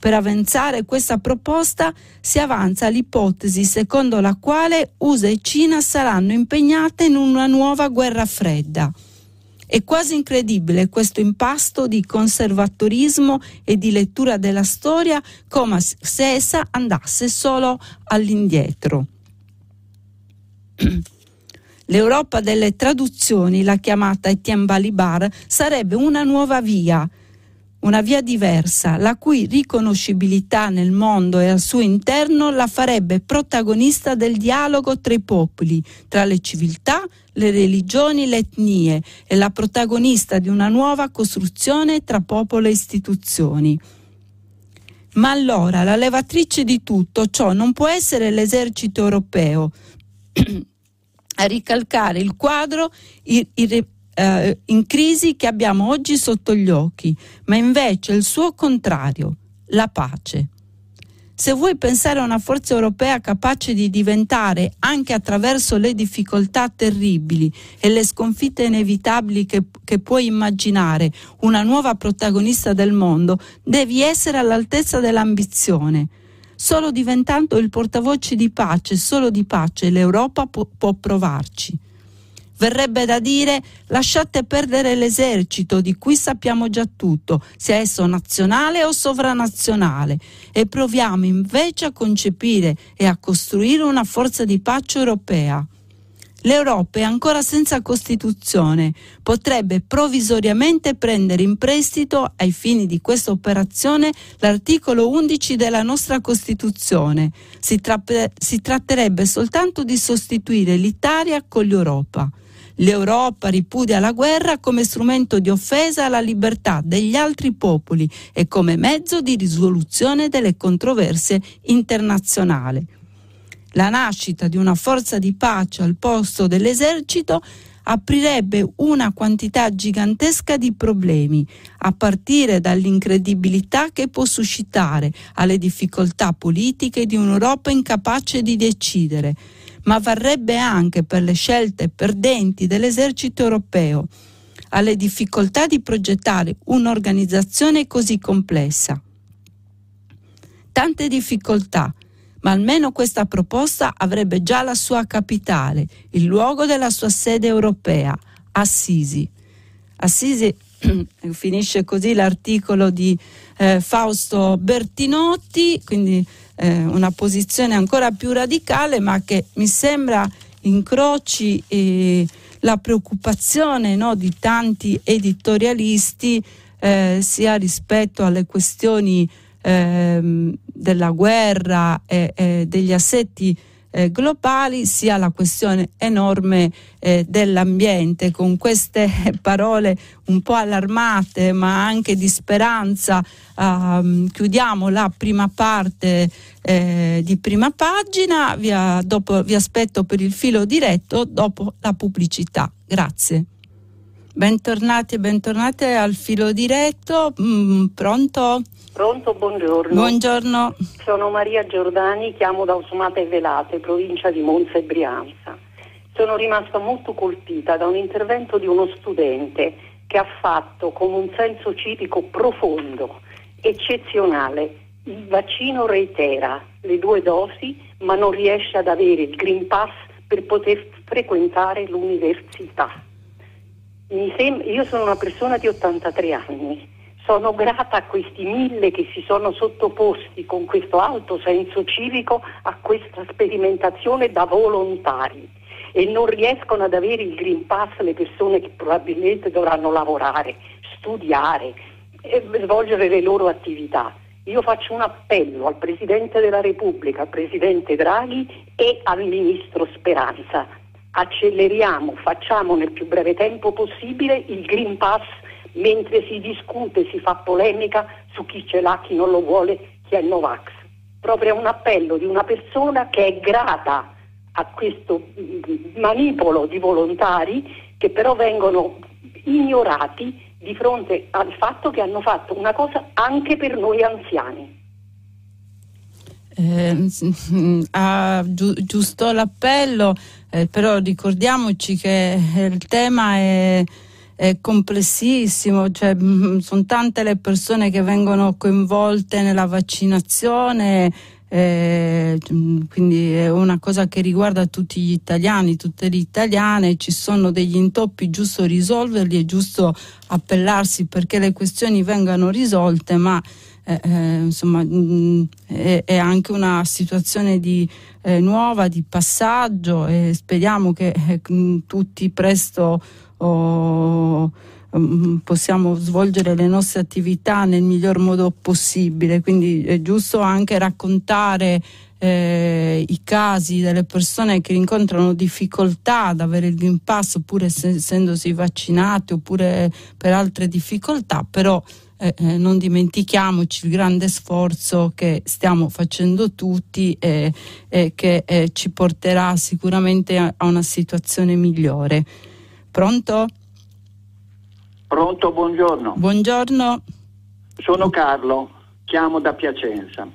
Per avanzare questa proposta si avanza l'ipotesi secondo la quale USA e Cina saranno impegnate in una nuova guerra fredda. È quasi incredibile questo impasto di conservatorismo e di lettura della storia come se essa andasse solo all'indietro. L'Europa delle traduzioni, la chiamata Etienne Balibar, sarebbe una nuova via, una via diversa, la cui riconoscibilità nel mondo e al suo interno la farebbe protagonista del dialogo tra i popoli, tra le civiltà, le religioni, le etnie e la protagonista di una nuova costruzione tra popolo e istituzioni. Ma allora la levatrice di tutto ciò non può essere l'esercito europeo. A ricalcare il quadro irre- eh, in crisi che abbiamo oggi sotto gli occhi, ma invece il suo contrario, la pace. Se vuoi pensare a una forza europea capace di diventare, anche attraverso le difficoltà terribili e le sconfitte inevitabili che, che, puoi immaginare, una nuova protagonista del mondo, devi essere all'altezza dell'ambizione. Solo diventando il portavoce di pace, solo di pace, l'Europa può, può provarci. Verrebbe da dire lasciate perdere l'esercito di cui sappiamo già tutto, sia esso nazionale o sovranazionale, e proviamo invece a concepire e a costruire una forza di pace europea. L'Europa è ancora senza Costituzione, potrebbe provvisoriamente prendere in prestito ai fini di questa operazione l'articolo 11 della nostra Costituzione. Si, tra- si tratterebbe soltanto di sostituire l'Italia con l'Europa. L'Europa ripudia la guerra come strumento di offesa alla libertà degli altri popoli e come mezzo di risoluzione delle controversie internazionali. La nascita di una forza di pace al posto dell'esercito aprirebbe una quantità gigantesca di problemi, a partire dall'incredibilità che può suscitare alle difficoltà politiche di un'Europa incapace di decidere, ma varrebbe anche per le scelte perdenti dell'esercito europeo, alle difficoltà di progettare un'organizzazione così complessa. Tante difficoltà, ma almeno questa proposta avrebbe già la sua capitale, il luogo della sua sede europea, Assisi. Assisi finisce così l'articolo di eh, Fausto Bertinotti, quindi eh, una posizione ancora più radicale, ma che mi sembra incroci eh, la preoccupazione no, di tanti editorialisti eh, sia rispetto alle questioni ehm, della guerra e degli assetti eh, globali sia la questione enorme eh, dell'ambiente. Con queste parole un po' allarmate ma anche di speranza uh, chiudiamo la prima parte eh, di prima pagina. Vi, dopo, vi aspetto per il filo diretto dopo la pubblicità. Grazie. Bentornati e bentornate al filo diretto. Mm, pronto? Pronto, buongiorno. Buongiorno. Sono Maria Giordani, chiamo da Osmate Velate, provincia di Monza e Brianza. Sono rimasta molto colpita da un intervento di uno studente che ha fatto con un senso civico profondo, eccezionale. Il vaccino reitera le due dosi, ma non riesce ad avere il Green Pass per poter frequentare l'università. Sem- io sono una persona di 83 anni sono grata a questi mille che si sono sottoposti con questo alto senso civico a questa sperimentazione da volontari e non riescono ad avere il Green Pass le persone che probabilmente dovranno lavorare, studiare, svolgere le loro attività. Io faccio un appello al Presidente della Repubblica, al Presidente Draghi e al Ministro Speranza. Acceleriamo, facciamo nel più breve tempo possibile il Green Pass mentre si discute, si fa polemica su chi ce l'ha, chi non lo vuole, chi è Novax. Proprio un appello di una persona che è grata a questo manipolo di volontari che però vengono ignorati di fronte al fatto che hanno fatto una cosa anche per noi anziani. Eh, ah, giu- giusto l'appello, eh, però ricordiamoci che il tema è, è complessissimo, cioè, mh, sono tante le persone che vengono coinvolte nella vaccinazione, eh, quindi è una cosa che riguarda tutti gli italiani, tutte le italiane, ci sono degli intoppi, giusto risolverli, è giusto appellarsi perché le questioni vengano risolte, ma eh, eh, insomma, mh, mm, è, è, anche una situazione di, eh, nuova, di passaggio e speriamo che eh, tutti presto oh, possiamo svolgere le nostre attività nel miglior modo possibile, quindi è giusto anche raccontare eh, i casi delle persone che incontrano difficoltà ad avere il Green Pass oppure essendosi vaccinati oppure per altre difficoltà, però eh, eh, non dimentichiamoci il grande sforzo che stiamo facendo tutti e, e che eh, ci porterà sicuramente a, a, una situazione migliore. Pronto? Pronto, buongiorno. Buongiorno. Sono Carlo, chiamo da Piacenza.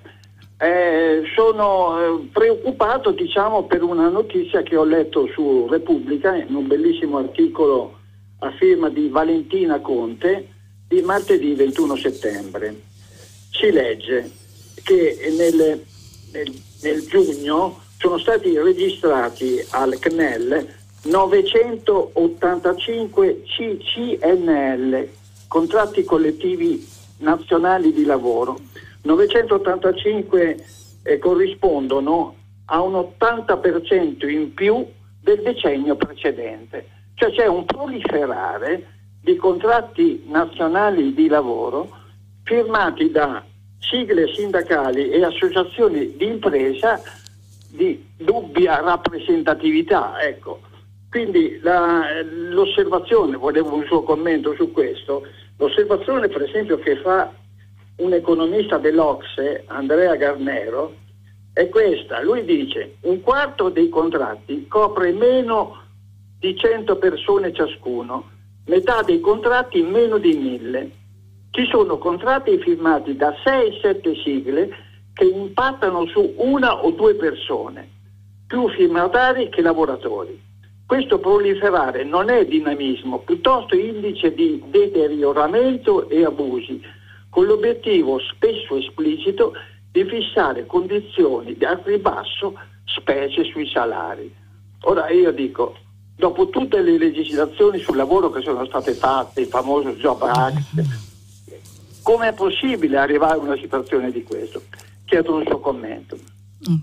Eh, sono eh, preoccupato diciamo, per una notizia che ho letto su Repubblica in un bellissimo articolo a firma di Valentina Conte di martedì 21 settembre. Si legge che nel, nel, nel giugno sono stati registrati al CNEL 985 CCNL, contratti collettivi nazionali di lavoro. 985 eh, corrispondono a un 80% in più del decennio precedente. Cioè c'è un proliferare di contratti nazionali di lavoro firmati da sigle sindacali e associazioni di impresa di dubbia rappresentatività. Ecco. Quindi la, l'osservazione, volevo un suo commento su questo, l'osservazione per esempio che fa un economista dell'Ocse, Andrea Garnero, è questa. Lui dice un quarto dei contratti copre meno di 100 persone ciascuno metà dei contratti meno di mille. Ci sono contratti firmati da 6-7 sigle che impattano su una o due persone, più firmatari che lavoratori. Questo proliferare non è dinamismo, piuttosto indice di deterioramento e abusi, con l'obiettivo spesso esplicito di fissare condizioni di ribasso, specie sui salari. Ora io dico, dopo tutte le legislazioni sul lavoro che sono state fatte, il famoso Job Act, come è possibile arrivare a una situazione di questo? Chiedo un suo commento. Mm.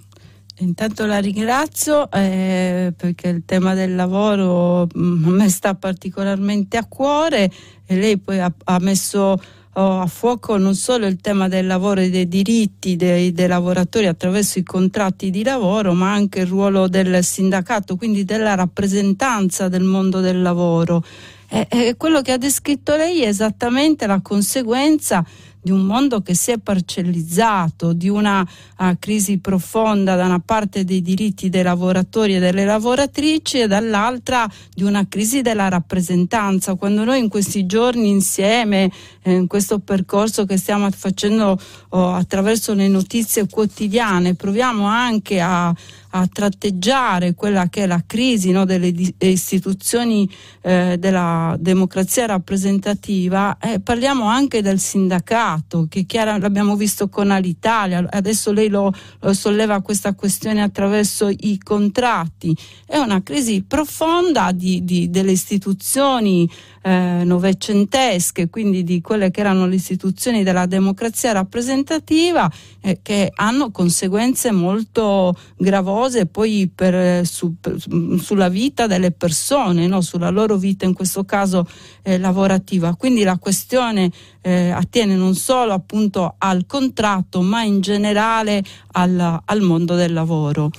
Intanto la ringrazio eh, perché il tema del lavoro mm, a me sta particolarmente a cuore e lei poi ha, ha messo a fuoco non solo il tema del lavoro e dei diritti dei, dei, lavoratori attraverso i contratti di lavoro, ma anche il ruolo del sindacato, quindi della rappresentanza del mondo del lavoro. E, e quello che ha descritto lei è esattamente la conseguenza di un mondo che si è parcellizzato, di una uh, crisi profonda da una parte dei diritti dei lavoratori e delle lavoratrici e dall'altra di una crisi della rappresentanza. Quando noi in questi giorni insieme, eh, in questo percorso che stiamo facendo oh, attraverso le notizie quotidiane, proviamo anche a a tratteggiare quella che è la crisi no, delle di- istituzioni eh, della democrazia rappresentativa, eh, parliamo anche del sindacato, che chiara, l'abbiamo visto con Alitalia, adesso lei lo, lo solleva questa questione attraverso i contratti, è una crisi profonda di, di, delle istituzioni eh, novecentesche, quindi di quelle che erano le istituzioni della democrazia rappresentativa, eh, che hanno conseguenze molto gravose poi per, su, per, sulla vita delle persone, no? sulla loro vita in questo caso eh, lavorativa. Quindi la questione eh, attiene non solo appunto al contratto, ma in generale al, al mondo del lavoro.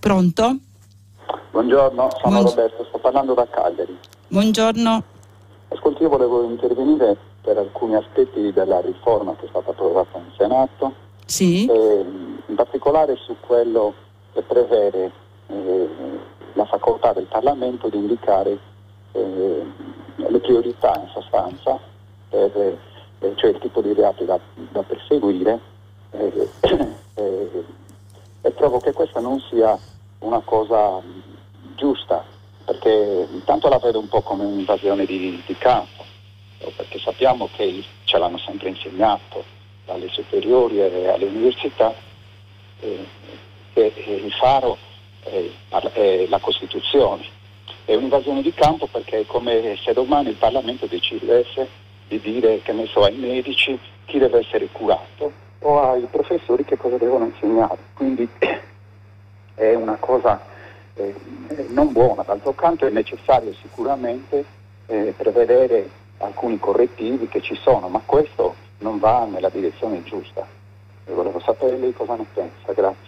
Pronto? Buongiorno, sono Buong... Roberto, sto parlando da Cagliari. Buongiorno. Ascolti, io volevo intervenire per alcuni aspetti della riforma che è stata approvata in Senato, sì. eh, in particolare su quello che prevede eh, la facoltà del Parlamento di indicare eh, le priorità in sostanza, per, eh, cioè il tipo di reati da, da perseguire. Eh, eh, e trovo che questa non sia una cosa giusta perché intanto la vedo un po' come un'invasione di, di campo perché sappiamo che ce l'hanno sempre insegnato dalle superiori e alle università eh, che il faro è, è la Costituzione. È un'invasione di campo perché è come se domani il Parlamento decidesse di dire che ne so ai medici chi deve essere curato o ai professori che cosa devono insegnare. Quindi è una cosa eh, non buona. D'altro canto è necessario sicuramente eh, prevedere alcuni correttivi che ci sono, ma questo non va nella direzione giusta. E volevo sapere lei cosa ne pensa, grazie.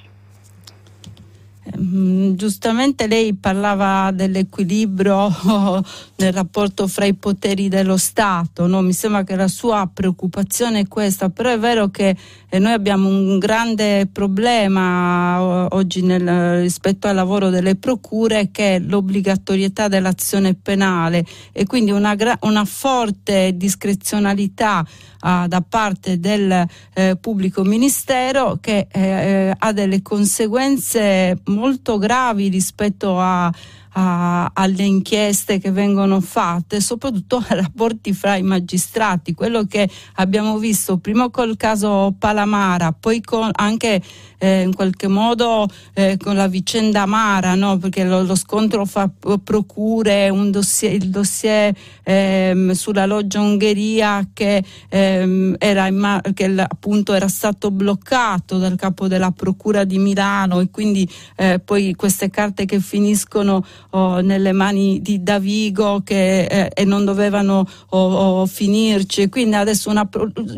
Mm, giustamente lei parlava dell'equilibrio nel rapporto fra i poteri dello Stato, no? mi sembra che la sua preoccupazione è questa, però è vero che eh, noi abbiamo un grande problema oggi nel, rispetto al lavoro delle procure che è l'obbligatorietà dell'azione penale e quindi una, una forte discrezionalità uh, da parte del eh, pubblico ministero che eh, eh, ha delle conseguenze molto gravi rispetto a a, alle inchieste che vengono fatte, soprattutto ai rapporti fra i magistrati, quello che abbiamo visto prima col caso Palamara, poi con anche eh, in qualche modo eh, con la vicenda Amara, no? perché lo, lo, scontro fra procure, dossier, il dossier ehm, sulla loggia Ungheria che, ehm, era in, che appunto era stato bloccato dal capo della procura di Milano e quindi eh, poi queste carte che finiscono oh, nelle mani di Davigo che, eh, e non dovevano oh, oh, finirci. Quindi adesso, una,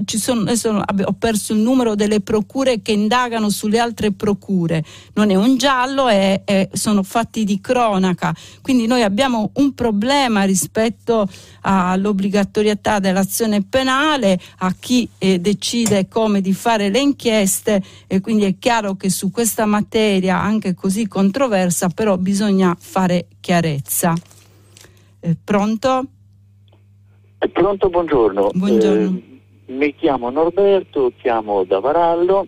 sono, adesso ho perso il numero delle procure che indagano sulle altre procure. Non è un giallo, è, è, sono fatti di cronaca. Quindi noi abbiamo un problema rispetto all'obbligatorietà dell'azione penale, a chi eh, decide come di fare le inchieste e quindi è chiaro che su questa materia anche così controversa però bisogna fare chiarezza. Eh, pronto? Pronto, buongiorno. buongiorno. Eh, mi chiamo Norberto, chiamo da Varallo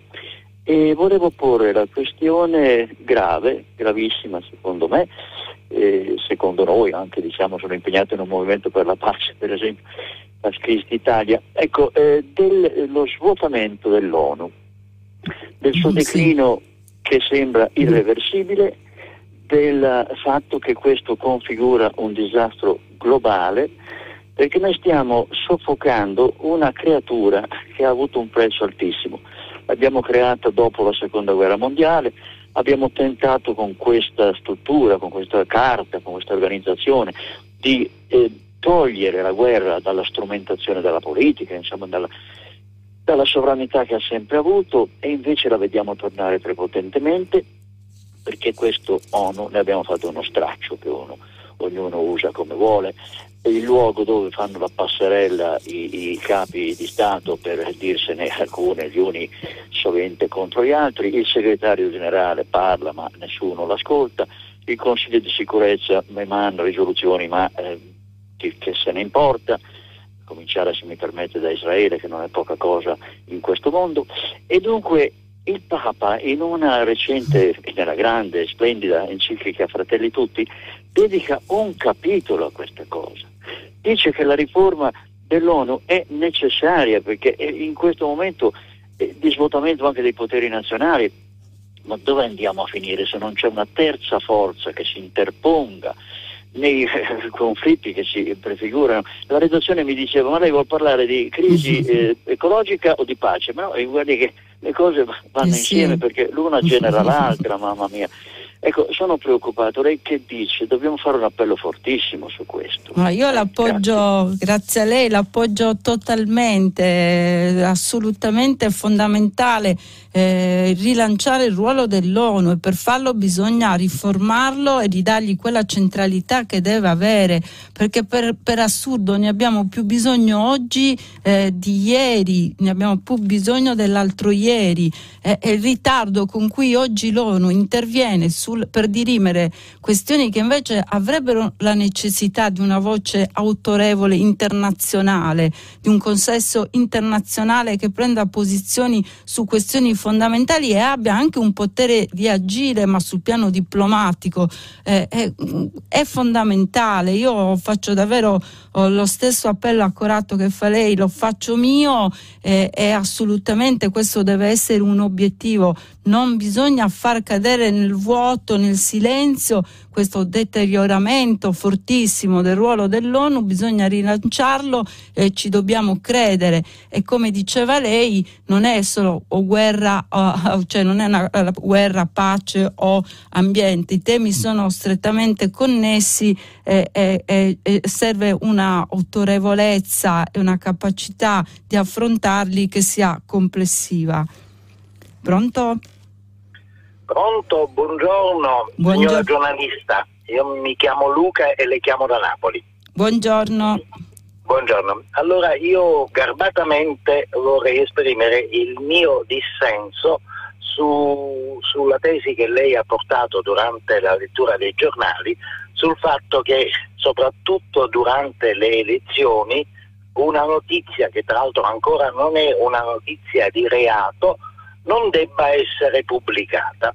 e volevo porre la questione grave, gravissima secondo me, eh, secondo noi anche diciamo sono impegnato in un movimento per la pace per esempio, la Cristi Italia, ecco, eh, dello svuotamento dell'ONU, del suo declino che sembra irreversibile del fatto che questo configura un disastro globale perché noi stiamo soffocando una creatura che ha avuto un prezzo altissimo. L'abbiamo creata dopo la seconda guerra mondiale, abbiamo tentato con questa struttura, con questa carta, con questa organizzazione di eh, togliere la guerra dalla strumentazione della politica, insomma dalla, dalla sovranità che ha sempre avuto e invece la vediamo tornare prepotentemente perché questo ONU ne abbiamo fatto uno straccio che uno, ognuno usa come vuole, il luogo dove fanno la passerella i, i, capi di Stato per dirsene alcune, gli uni sovente contro gli altri, il segretario generale parla ma nessuno l'ascolta, il Consiglio di sicurezza emana risoluzioni ma eh, che, che se ne importa, cominciare se mi permette da Israele che non è poca cosa in questo mondo. E dunque il Papa in una recente, nella grande, splendida enciclica Fratelli Tutti, dedica un capitolo a questa cosa. Dice che la riforma dell'ONU è necessaria perché in questo momento di svuotamento anche dei poteri nazionali, ma dove andiamo a finire se non c'è una terza forza che si interponga nei conflitti che si prefigurano. La redazione mi diceva ma lei vuole parlare di crisi eh, ecologica o di pace? Ma no, guardi che le cose vanno eh insieme perché l'una genera l'altra, mamma mia. Ecco, sono preoccupato. Lei che dice? Dobbiamo fare un appello fortissimo su questo. Ma io l'appoggio, grazie. grazie a lei, l'appoggio totalmente, assolutamente fondamentale eh, rilanciare il ruolo dell'ONU e per farlo bisogna riformarlo e ridargli quella centralità che deve avere, perché per, per assurdo ne abbiamo più bisogno oggi eh, di ieri, ne abbiamo più bisogno dell'altro ieri. Eh, il ritardo con cui oggi l'ONU interviene su sul, per dirimere questioni che invece avrebbero la necessità di una voce autorevole internazionale, di un consesso internazionale che prenda posizioni su questioni fondamentali e abbia anche un potere di agire, ma sul piano diplomatico eh, è, è, fondamentale. Io faccio davvero lo stesso appello accorato che fa lei, lo faccio mio eh, e assolutamente questo deve essere un obiettivo. Non bisogna far cadere nel vuoto, nel silenzio questo deterioramento fortissimo del ruolo dell'ONU, bisogna rilanciarlo e ci dobbiamo credere. E come diceva lei, non è solo guerra, cioè non è una guerra, pace o ambiente, i temi sono strettamente connessi e, e, e serve una autorevolezza e una capacità di affrontarli che sia complessiva. Pronto? Pronto, buongiorno, buongiorno, signora giornalista. Io mi chiamo Luca e le chiamo da Napoli. Buongiorno. Buongiorno. Allora io garbatamente vorrei esprimere il mio dissenso su, sulla tesi che lei ha portato durante la lettura dei giornali sul fatto che soprattutto durante le elezioni una notizia che tra l'altro ancora non è una notizia di reato non debba essere pubblicata.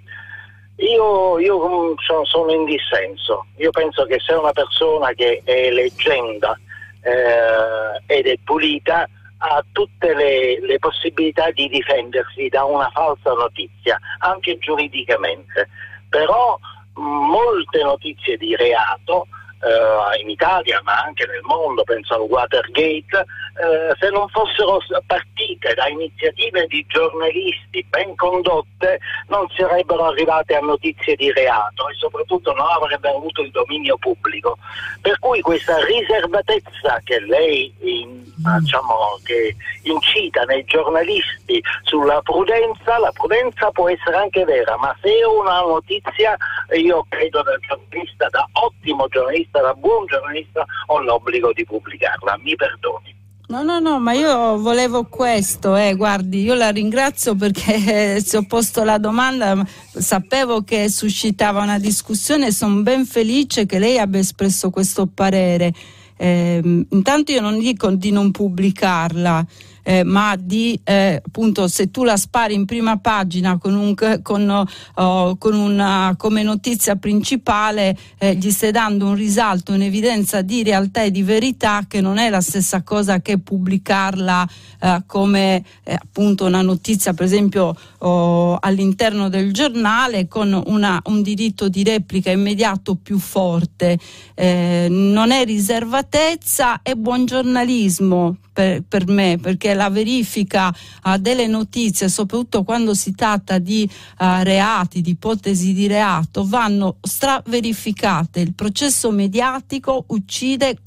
Io, io mm, sono, sono, in dissenso, io penso che se una persona che è leggenda eh, ed è pulita ha tutte le, le possibilità di difendersi da una falsa notizia, anche giuridicamente, però mm, molte notizie di reato eh, in Italia ma anche nel mondo, penso al Watergate, eh, se non fossero partite da iniziative di giornalisti ben condotte non sarebbero arrivate a notizie di reato e soprattutto non avrebbero avuto il dominio pubblico. Per cui questa riservatezza che lei in, diciamo, che incita nei giornalisti sulla prudenza, la prudenza può essere anche vera, ma se una notizia, io credo da giornalista, da ottimo giornalista, da buon giornalista, ho l'obbligo di pubblicarla, mi perdoni. No, no, no, ma io volevo questo, eh, guardi, io la ringrazio perché se ho posto la domanda sapevo che suscitava una discussione e sono ben felice che lei abbia espresso questo parere. Eh, intanto io non dico di non pubblicarla, eh, ma di eh, appunto se tu la spari in prima pagina con, un, con, oh, con una, come notizia principale eh, gli stai dando un risalto, un'evidenza di realtà e di verità che non è la stessa cosa che pubblicarla eh, come eh, appunto una notizia per esempio oh, all'interno del giornale con una, un diritto di replica immediato più forte. Eh, non è riservatezza, è buon giornalismo per, per me, perché la verifica uh, delle notizie, soprattutto quando si tratta di uh, reati, di ipotesi di reato, vanno straverificate. Il processo mediatico uccide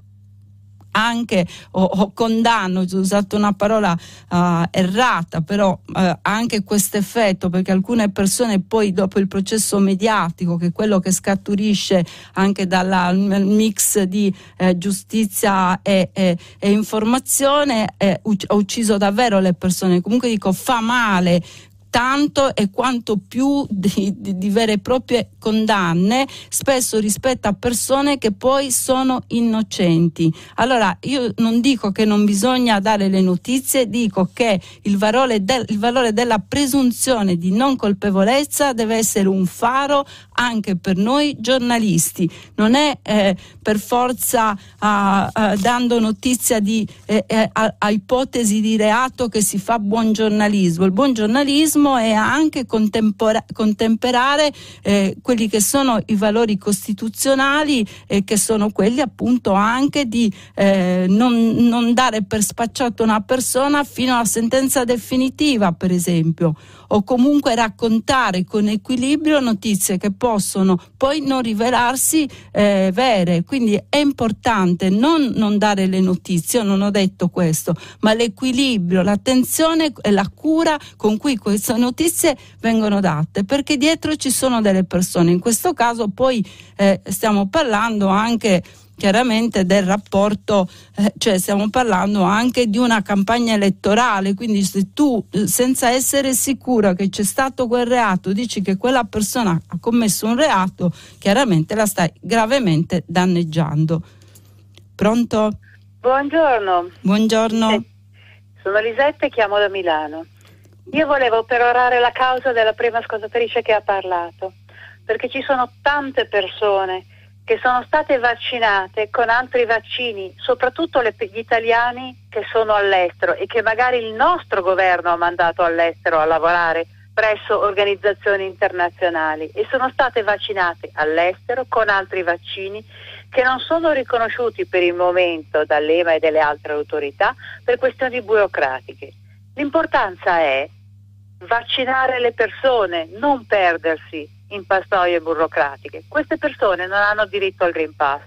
anche o, o condanno, ho usato una parola uh, errata, però uh, anche questo effetto perché alcune persone poi dopo il processo mediatico, che è quello che scaturisce anche dal mix di eh, giustizia e, e, e informazione, eh, ha ucciso davvero le persone. Comunque dico fa male tanto e quanto più di, di, di, vere e proprie condanne, spesso rispetto a persone che poi sono innocenti. Allora io non dico che non bisogna dare le notizie, dico che il valore, del, il valore della presunzione di non colpevolezza deve essere un faro anche per noi giornalisti. Non è eh, per forza uh, uh, dando notizia di, eh, eh, a, a ipotesi di reato che si fa buon giornalismo. Il buon giornalismo civismo e anche contempora- contemperare eh, quelli che sono i valori costituzionali e che sono quelli appunto anche di eh, non, non dare per spacciato una persona fino alla sentenza definitiva, per esempio, o comunque raccontare con equilibrio notizie che possono poi non rivelarsi eh, vere. Quindi è importante non, non dare le notizie, non ho detto questo, ma l'equilibrio, l'attenzione e la cura con cui queste queste notizie vengono date perché dietro ci sono delle persone. In questo caso poi eh, stiamo parlando anche chiaramente del rapporto, eh, cioè stiamo parlando anche di una campagna elettorale, quindi se tu senza essere sicura che c'è stato quel reato dici che quella persona ha commesso un reato, chiaramente la stai gravemente danneggiando. Pronto? Buongiorno. Buongiorno. Sono Lisette e chiamo da Milano. Io volevo perorare la causa della prima ascoltatrice che ha parlato, perché ci sono tante persone che sono state vaccinate con altri vaccini, soprattutto le, gli italiani che sono all'estero e che magari il nostro governo ha mandato all'estero a lavorare presso organizzazioni internazionali e sono state vaccinate all'estero con altri vaccini che non sono riconosciuti per il momento dall'EMA e dalle altre autorità per questioni burocratiche. L'importanza è vaccinare le persone, non perdersi in pastoie burocratiche. Queste persone non hanno diritto al Green Pass,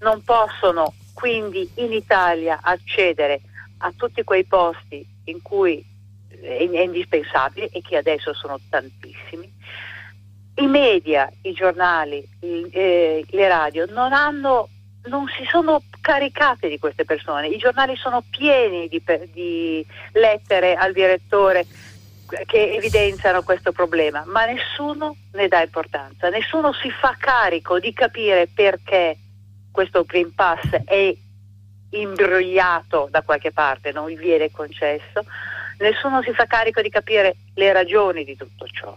non possono quindi in Italia accedere a tutti quei posti in cui è indispensabile e che adesso sono tantissimi. I media, i giornali, eh, le radio non hanno non si sono caricate di queste persone, i giornali sono pieni di, di lettere al direttore che evidenziano questo problema, ma nessuno ne dà importanza, nessuno si fa carico di capire perché questo Green Pass è imbrogliato da qualche parte, non gli viene concesso, nessuno si fa carico di capire le ragioni di tutto ciò.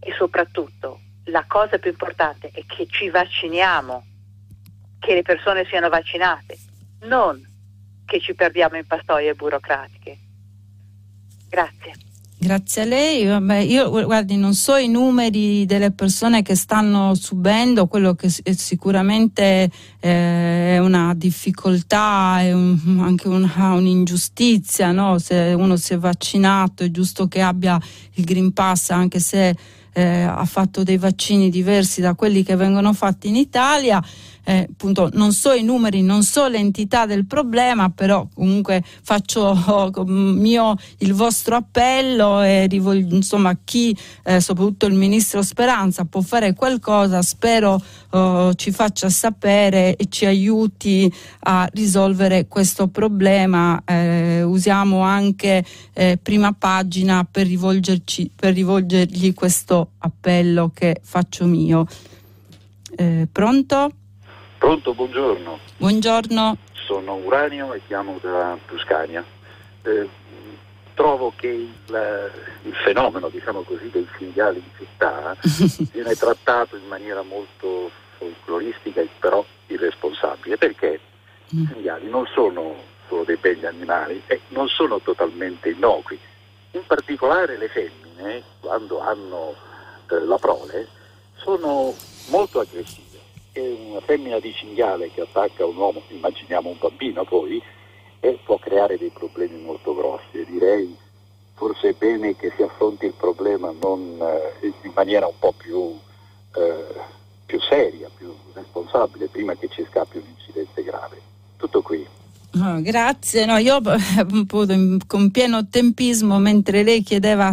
E soprattutto la cosa più importante è che ci vacciniamo, che le persone siano vaccinate, non che ci perdiamo in pastoie burocratiche. Grazie. Grazie a lei. Vabbè, io guardi, non so i numeri delle persone che stanno subendo, quello che sicuramente eh, è una difficoltà, è un, anche una, un'ingiustizia, no? se uno si è vaccinato è giusto che abbia il Green Pass anche se eh, ha fatto dei vaccini diversi da quelli che vengono fatti in Italia eh, appunto non so i numeri, non so l'entità del problema, però comunque faccio mio il vostro appello e rivolgo insomma chi, eh, soprattutto il ministro Speranza, può fare qualcosa, spero oh, ci faccia sapere e ci aiuti a risolvere questo problema. Eh, usiamo anche eh, prima pagina per, per rivolgergli questo appello che faccio mio. Eh, pronto? Pronto, buongiorno. Buongiorno. Sono Uranio e chiamo da Tuscania. Eh, trovo che il, il, fenomeno, diciamo così, dei cinghiali in città viene trattato in maniera molto folcloristica e però irresponsabile, perché mm. i cinghiali non sono solo dei begli animali e non sono totalmente innocui. In particolare le femmine, quando hanno eh, la prole, sono molto aggressive è una femmina di cinghiale che attacca un uomo, immaginiamo un bambino poi, e può creare dei problemi molto grossi. E direi forse è bene che si affronti il problema non, eh, in maniera un po' più, eh, più seria, più responsabile, prima che ci scappi un incidente grave. Tutto qui. Oh, grazie, no, io con pieno tempismo mentre lei chiedeva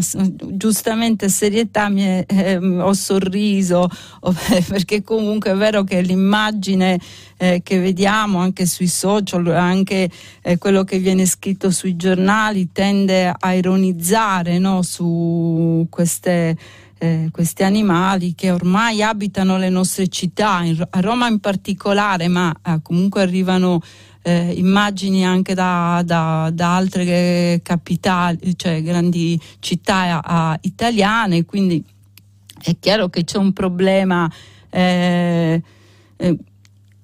giustamente serietà mi, eh, ho sorriso oh, perché comunque è vero che l'immagine eh, che vediamo anche sui social, anche eh, quello che viene scritto sui giornali tende a ironizzare no, su queste eh, questi animali che ormai abitano le nostre città, in, a Roma in particolare, ma eh, comunque arrivano eh, immagini anche da, da, da, altre capitali, cioè grandi città a, a italiane, quindi è chiaro che c'è un problema eh, eh,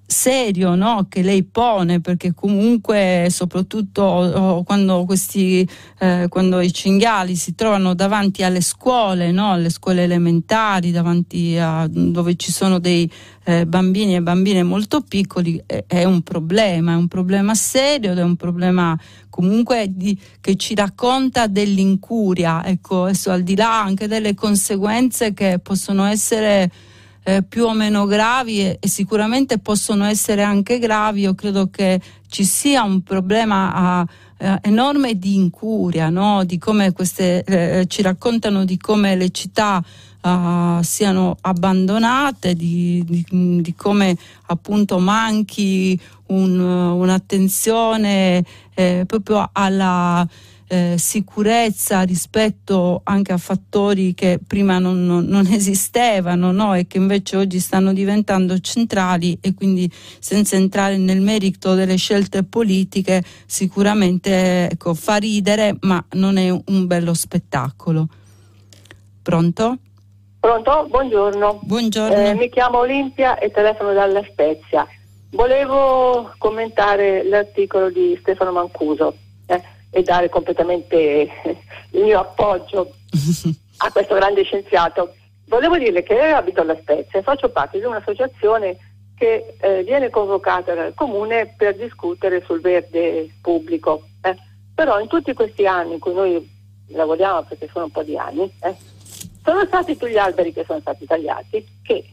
serio no? che lei pone perché comunque soprattutto oh, quando, questi, eh, quando i cinghiali si trovano davanti alle scuole no? alle scuole elementari davanti a dove ci sono dei eh, bambini e bambine molto piccoli è, è, un problema è un problema serio ed è un problema comunque di, che ci racconta dell'incuria ecco adesso al di là anche delle conseguenze che possono essere eh, più o meno gravi e, e, sicuramente possono essere anche gravi. Io credo che ci sia un problema a, eh, enorme di incuria, no? di come queste, eh, ci raccontano di come le città uh, siano abbandonate, di, di, di, come appunto manchi un, un'attenzione eh, proprio alla eh, sicurezza rispetto anche a fattori che prima non, non, non esistevano no? e che invece oggi stanno diventando centrali e quindi senza entrare nel merito delle scelte politiche sicuramente ecco, fa ridere ma non è un bello spettacolo. Pronto? Pronto? Buongiorno. Buongiorno. Eh, mi chiamo Olimpia e telefono dalla Spezia. Volevo commentare l'articolo di Stefano Mancuso e dare completamente il mio appoggio a questo grande scienziato. Volevo dirle che io abito alla Spezia e faccio parte di un'associazione che eh, viene convocata dal comune per discutere sul verde pubblico. Eh. Però in tutti questi anni in cui noi lavoriamo, perché sono un po' di anni, eh, sono stati più gli alberi che sono stati tagliati che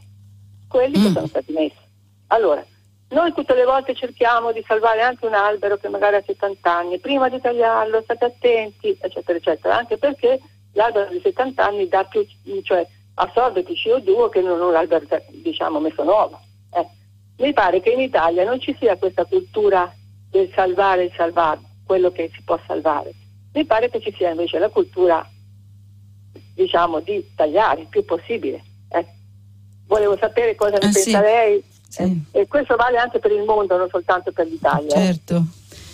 quelli mm. che sono stati messi. Allora, noi tutte le volte cerchiamo di salvare anche un albero che magari ha 70 anni, prima di tagliarlo state attenti, eccetera, eccetera, anche perché l'albero di 70 anni dà più, cioè assorbe più CO2 che non un albero diciamo messo nuovo. Eh. Mi pare che in Italia non ci sia questa cultura del salvare e salvare quello che si può salvare. Mi pare che ci sia invece la cultura diciamo, di tagliare il più possibile. Eh. Volevo sapere cosa ne eh, pensa sì. lei sì. eh, e questo vale anche per il mondo, non soltanto per l'Italia. Certo.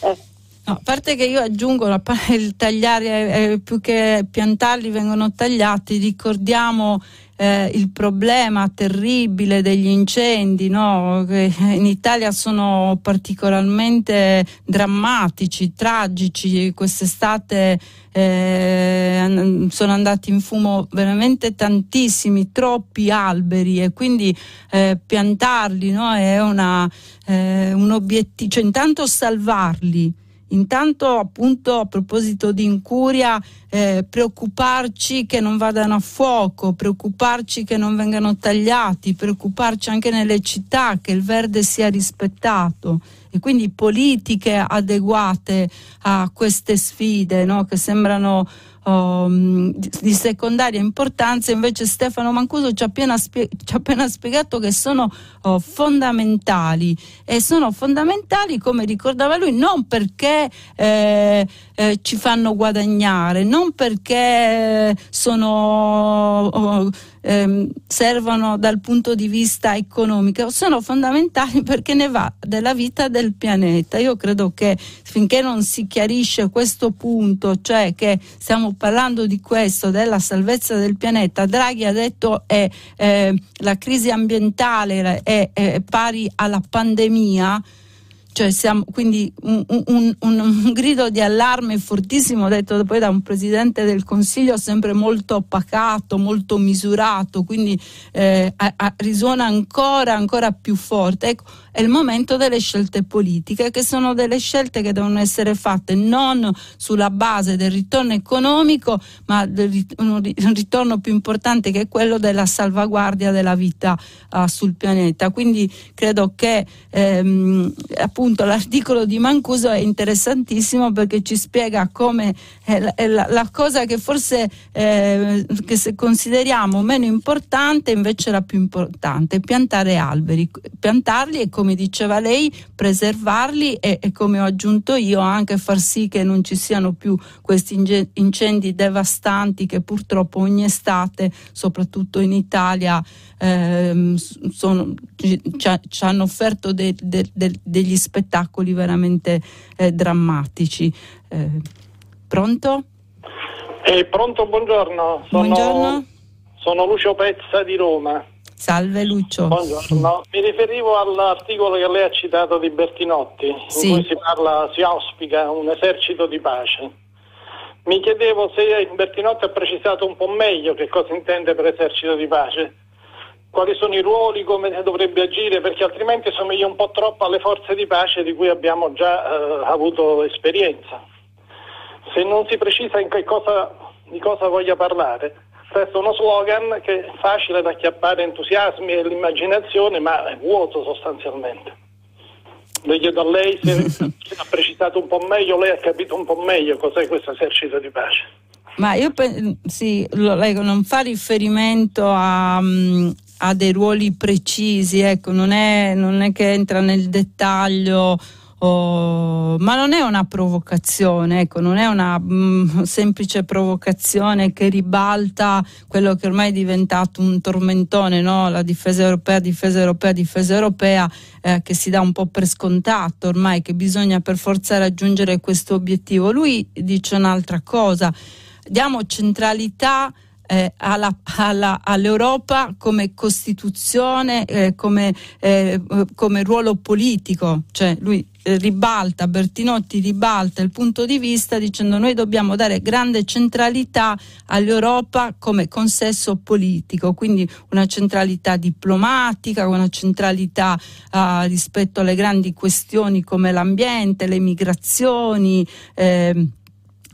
Eh. No, a parte che io aggiungo il tagliare eh, più che piantarli vengono tagliati, ricordiamo eh, il problema terribile degli incendi no? che in Italia sono particolarmente drammatici, tragici. Quest'estate eh, sono andati in fumo veramente tantissimi, troppi alberi e quindi eh, piantarli no? è una, eh, un obiettivo, cioè intanto salvarli Intanto appunto a proposito di incuria, eh, preoccuparci che non vadano a fuoco, preoccuparci che non vengano tagliati, preoccuparci anche nelle città che il verde sia rispettato e quindi politiche adeguate a queste sfide no? che sembrano um, di secondaria importanza, invece Stefano Mancuso ci ha appena, spie- ci ha appena spiegato che sono oh, fondamentali. E sono fondamentali, come ricordava lui, non perché eh, eh, ci fanno guadagnare, non perché sono... Oh, ehm, servono dal punto di vista economico, sono fondamentali perché ne va della vita del pianeta. Io credo che finché non si chiarisce questo punto, cioè che stiamo parlando di questo, della salvezza del pianeta, Draghi ha detto che eh, la crisi ambientale è, è pari alla pandemia, cioè siamo, quindi un, un, un, un, grido di allarme fortissimo detto poi da un presidente del Consiglio sempre molto pacato, molto misurato, quindi eh, a, a, risuona ancora, ancora più forte. Ecco, è il momento delle scelte politiche, che sono delle scelte che devono essere fatte non sulla base del ritorno economico, ma del un ritorno più importante che è quello della salvaguardia della vita uh, sul pianeta. Quindi credo che ehm, appunto l'articolo di Mancuso è interessantissimo perché ci spiega come è la, è la, la cosa che forse eh, che se consideriamo meno importante invece la più importante, piantare alberi, piantarli e come diceva lei, preservarli e, e, come ho aggiunto io anche far sì che non ci siano più questi incendi devastanti che purtroppo ogni estate, soprattutto in Italia, ehm, sono, ci, ci, hanno offerto de, de, de, degli spettacoli veramente eh, drammatici. Eh, pronto? Eh, pronto, buongiorno. Sono, buongiorno. Sono Lucio Pezza di Roma. Salve Lucio. Buongiorno, mi riferivo all'articolo che lei ha citato di Bertinotti, sì. in cui si parla, si auspica un esercito di pace. Mi chiedevo se Bertinotti ha precisato un po' meglio che cosa intende per esercito di pace, quali sono i ruoli, come dovrebbe agire, perché altrimenti somiglia un po' troppo alle forze di pace di cui abbiamo già eh, avuto esperienza. Se non si precisa in che cosa, di cosa voglia parlare, resta uno slogan che è facile da acchiappare entusiasmi e l'immaginazione, ma è vuoto sostanzialmente. Le chiedo a lei se ha precisato un po' meglio, lei ha capito un po' meglio cos'è questo esercito di pace. Ma io penso, sì, lo, leggo, non fa riferimento a, mm, a dei ruoli precisi, ecco, non è, non è che entra nel dettaglio Oh, ma non è una provocazione, ecco, non è una mm, semplice provocazione che ribalta quello che ormai è diventato un tormentone, no? la difesa europea, difesa europea, difesa europea, eh, che si dà un po' per scontato ormai che bisogna per forza raggiungere questo obiettivo. Lui dice un'altra cosa, diamo centralità eh, alla, alla, all'Europa come Costituzione, eh, come, eh, come, ruolo politico, cioè lui eh, ribalta, Bertinotti ribalta il punto di vista dicendo noi dobbiamo dare grande centralità all'Europa come consesso politico, quindi una centralità diplomatica, una centralità uh, rispetto alle grandi questioni come l'ambiente, le migrazioni. Eh,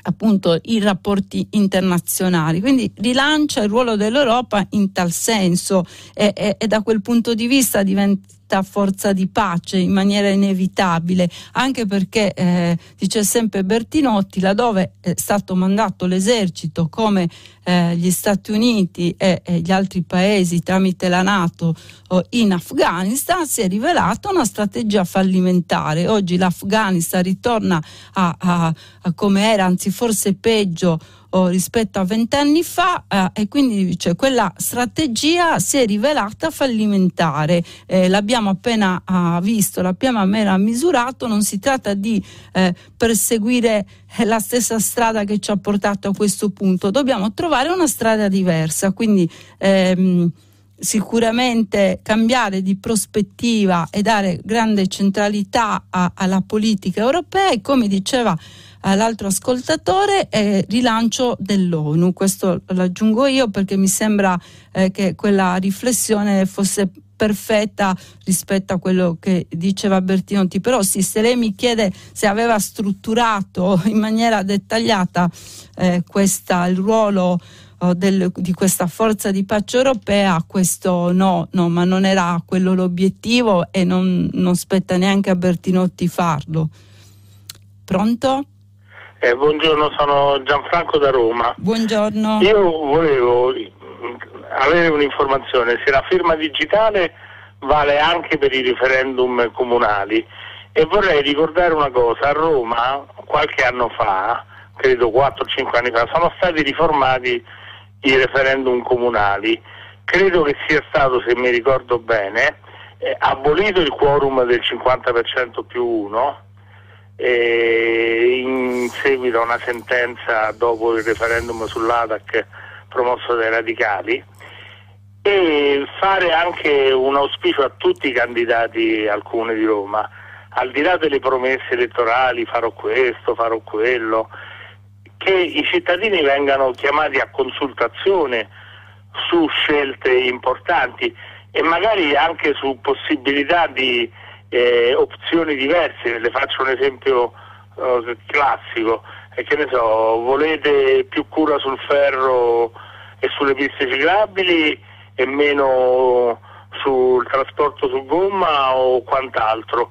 appunto i rapporti internazionali. Quindi rilancia il ruolo dell'Europa in tal senso e, e, e da quel punto di vista diventa forza di pace in maniera inevitabile, anche perché, eh, dice sempre Bertinotti, laddove è stato mandato l'esercito come eh, gli Stati Uniti e, e, gli altri paesi tramite la Nato oh, in Afghanistan, si è rivelata una strategia fallimentare. Oggi l'Afghanistan ritorna a, a, a come era, anzi forse peggio oh, rispetto a vent'anni fa eh, e quindi cioè, quella strategia si è rivelata fallimentare. Eh, l'abbiamo appena ah, visto, l'abbiamo appena misurato, non si tratta di eh, perseguire la stessa strada che ci ha portato a questo punto, dobbiamo trovare una strada diversa. Quindi ehm, sicuramente cambiare di prospettiva e dare grande centralità a, alla politica europea e come diceva all'altro ascoltatore eh, rilancio dell'ONU. Questo l'aggiungo io perché mi sembra eh, che quella riflessione fosse perfetta rispetto a quello che diceva Bertinotti, però sì, se lei mi chiede se aveva strutturato in maniera dettagliata eh, questa, il ruolo del, di questa forza di pace europea, questo no, no, ma non era quello l'obiettivo e non, non spetta neanche a Bertinotti farlo. Pronto? Eh, buongiorno, sono Gianfranco da Roma. Buongiorno. Io volevo avere un'informazione se la firma digitale vale anche per i referendum comunali e vorrei ricordare una cosa, a Roma qualche anno fa, credo 4-5 anni fa, sono stati riformati i referendum comunali. Credo che sia stato, se mi ricordo bene, eh, abolito il quorum del 50% più 1 in seguito a una sentenza dopo il referendum sull'ATAC promosso dai radicali e fare anche un auspicio a tutti i candidati al Comune di Roma, al di là delle promesse elettorali, farò questo, farò quello, che i cittadini vengano chiamati a consultazione su scelte importanti e magari anche su possibilità di eh, opzioni diverse, le faccio un esempio eh, classico, e che ne so, volete più cura sul ferro e sulle piste ciclabili e meno sul trasporto su gomma o quant'altro,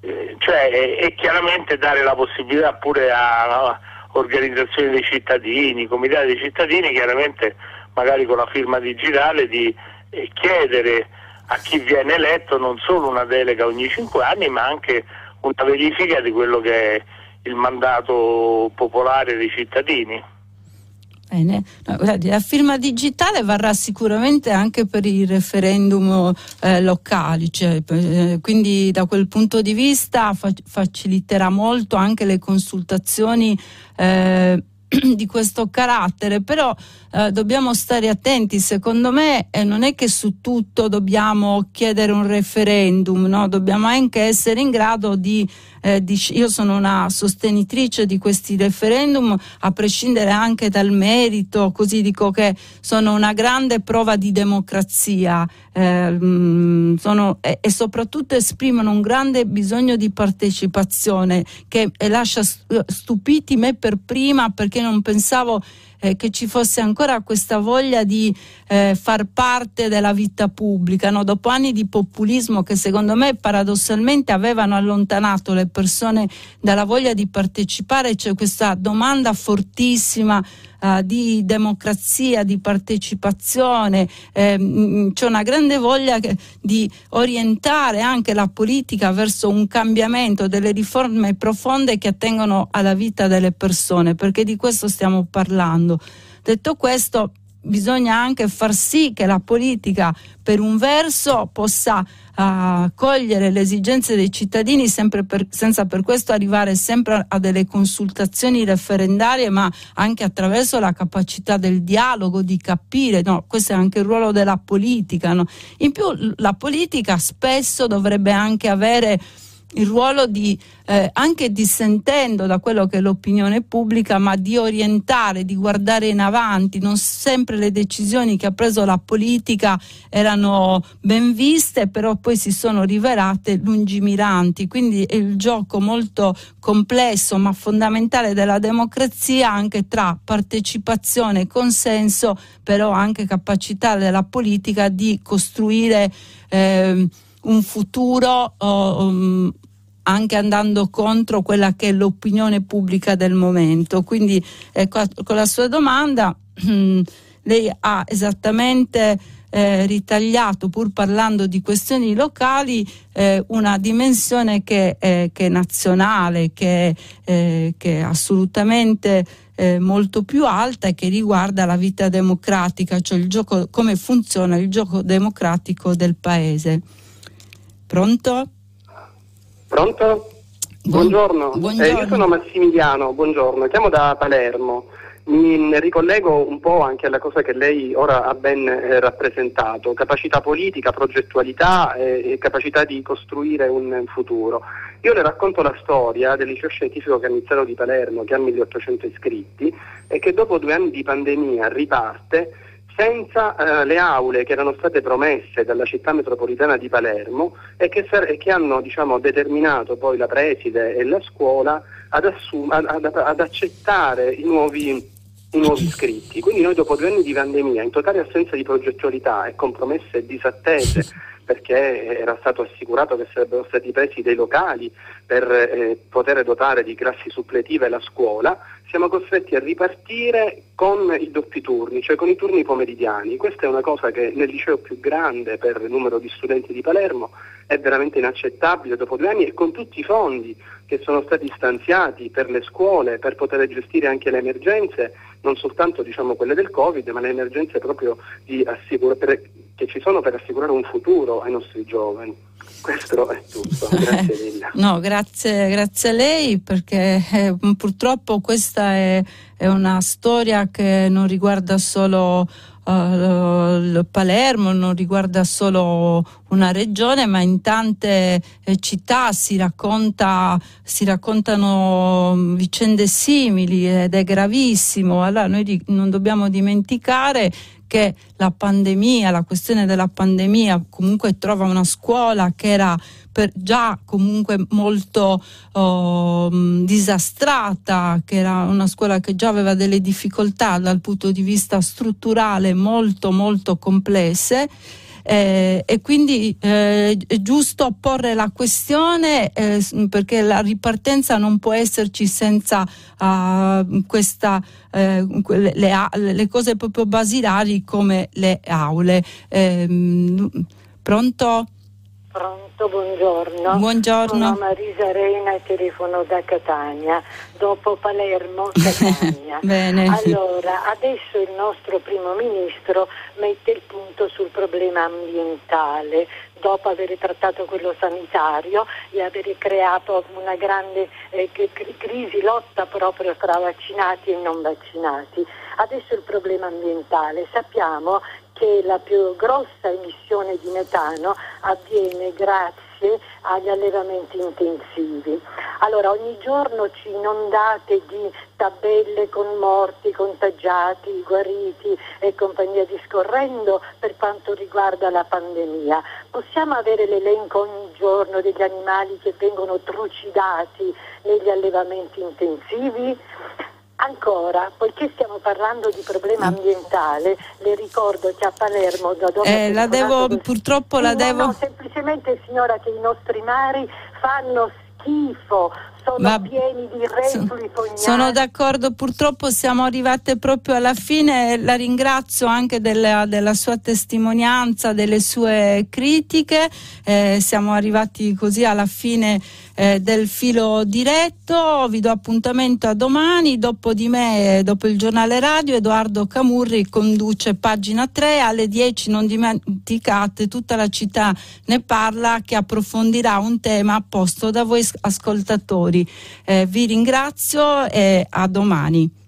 eh, cioè, e, e, chiaramente dare la possibilità pure a, a organizzazioni dei cittadini, comitati dei cittadini, chiaramente magari con la firma digitale di eh, chiedere a chi viene eletto non solo una delega ogni cinque anni, ma anche una verifica di quello che è il mandato popolare dei cittadini. Bene, no, guardi, la firma digitale varrà sicuramente anche per i referendum eh, locali, cioè, eh, quindi da quel punto di vista fa- faciliterà molto anche le consultazioni eh, di questo carattere, però eh, dobbiamo stare attenti, secondo me eh, non è che su tutto dobbiamo chiedere un referendum, no? dobbiamo anche essere in grado di, eh, di, io sono una sostenitrice di questi referendum, a prescindere anche dal merito, così dico che sono una grande prova di democrazia eh, mm, sono, e, e, soprattutto esprimono un grande bisogno di partecipazione che lascia stupiti me per prima perché non pensavo eh, che ci fosse ancora questa voglia di eh, far parte della vita pubblica, no? dopo anni di populismo che secondo me paradossalmente avevano allontanato le persone dalla voglia di partecipare, c'è questa domanda fortissima uh, di democrazia, di partecipazione, eh, c'è una grande voglia di orientare anche la politica verso un cambiamento delle riforme profonde che attengono alla vita delle persone, perché di questo stiamo parlando. Detto questo, bisogna anche far sì che la politica per un verso possa uh, cogliere le esigenze dei cittadini per, senza per questo arrivare sempre a delle consultazioni referendarie ma anche attraverso la capacità del dialogo di capire no, questo è anche il ruolo della politica no? in più la politica spesso dovrebbe anche avere il ruolo di, eh, anche dissentendo da quello che è l'opinione pubblica, ma di orientare, di guardare in avanti. Non sempre le decisioni che ha preso la politica erano ben viste, però poi si sono rivelate lungimiranti. Quindi è il gioco molto complesso ma fondamentale della democrazia anche tra partecipazione e consenso, però anche capacità della politica di costruire eh, un futuro um, anche andando contro quella che è l'opinione pubblica del momento. Quindi ecco, con la sua domanda lei ha esattamente eh, ritagliato, pur parlando di questioni locali, eh, una dimensione che, eh, che è nazionale, che, eh, che è assolutamente eh, molto più alta e che riguarda la vita democratica, cioè gioco, come funziona il gioco democratico del Paese. Pronto? Pronto? Buongiorno, buongiorno. Eh, io sono Massimiliano, buongiorno, chiamo da Palermo. Mi ricollego un po' anche alla cosa che lei ora ha ben eh, rappresentato, capacità politica, progettualità e, e, capacità di costruire un futuro. Io le racconto la storia del liceo scientifico Cannizzaro di Palermo che ha 1800 iscritti e che dopo due anni di pandemia riparte senza eh, le aule che erano state promesse dalla città metropolitana di Palermo e che, e che hanno diciamo, determinato poi la preside e la scuola ad, ad, ad accettare i nuovi, i nuovi iscritti. Quindi noi dopo due anni di pandemia, in totale assenza di progettualità e compromesse disattese perché era stato assicurato che sarebbero stati presi dei locali per eh, poter dotare di classi suppletive la scuola, siamo costretti a ripartire con i doppi turni, cioè con i turni pomeridiani. Questa è una cosa che nel liceo più grande per il numero di studenti di Palermo è veramente inaccettabile dopo due anni e con tutti i fondi che sono stati stanziati per le scuole, per poter gestire anche le emergenze, non soltanto diciamo, quelle del Covid, ma le emergenze proprio assicura- per, che ci sono per assicurare un futuro ai nostri giovani. Questo è tutto, grazie mille. no, grazie, grazie, a lei perché eh, purtroppo questa è, è, una storia che non riguarda solo uh, Palermo, non riguarda solo una regione, ma in tante eh, città si, racconta, si, raccontano mm, vicende simili ed è gravissimo. Allora noi non dobbiamo dimenticare che la pandemia, la questione della pandemia comunque trova una scuola che era già comunque molto oh, disastrata, che era una scuola che già aveva delle difficoltà dal punto di vista strutturale molto molto complesse eh, e quindi eh, è giusto porre la questione eh, perché la ripartenza non può esserci senza uh, questa, eh, le, le, le, cose proprio basilari come le aule. Ehm, pronto? Pronto, buongiorno. Buongiorno. Sono Marisa Reina e telefono da Catania, dopo Palermo, Catania. Bene. Allora, adesso il nostro primo ministro mette il punto sul problema ambientale, dopo aver trattato quello sanitario e aver creato una grande eh, crisi, lotta proprio tra vaccinati e non vaccinati. Adesso il problema ambientale. Sappiamo che la più grossa emissione di metano avviene grazie agli allevamenti intensivi. Allora ogni giorno ci inondate di tabelle con morti, contagiati, guariti e compagnia discorrendo per quanto riguarda la pandemia. Possiamo avere l'elenco ogni giorno degli animali che vengono trucidati negli allevamenti intensivi? Ancora, poiché stiamo parlando di problema ambientale, le ricordo che a Palermo da dove eh, la devo, purtroppo la no, devo no, semplicemente signora che i nostri mari fanno schifo, sono Ma, pieni di reflui fognari. Sono d'accordo, purtroppo siamo arrivate proprio alla fine, la ringrazio anche della, della sua testimonianza, delle sue critiche, eh, siamo arrivati così alla fine eh, del filo diretto. Vi do appuntamento a domani. Dopo di me, dopo il giornale radio, Edoardo Camurri conduce pagina 3. Alle 10 non dimenticate, tutta la città ne parla che approfondirà un tema posto da voi ascoltatori. Eh, vi ringrazio e a domani.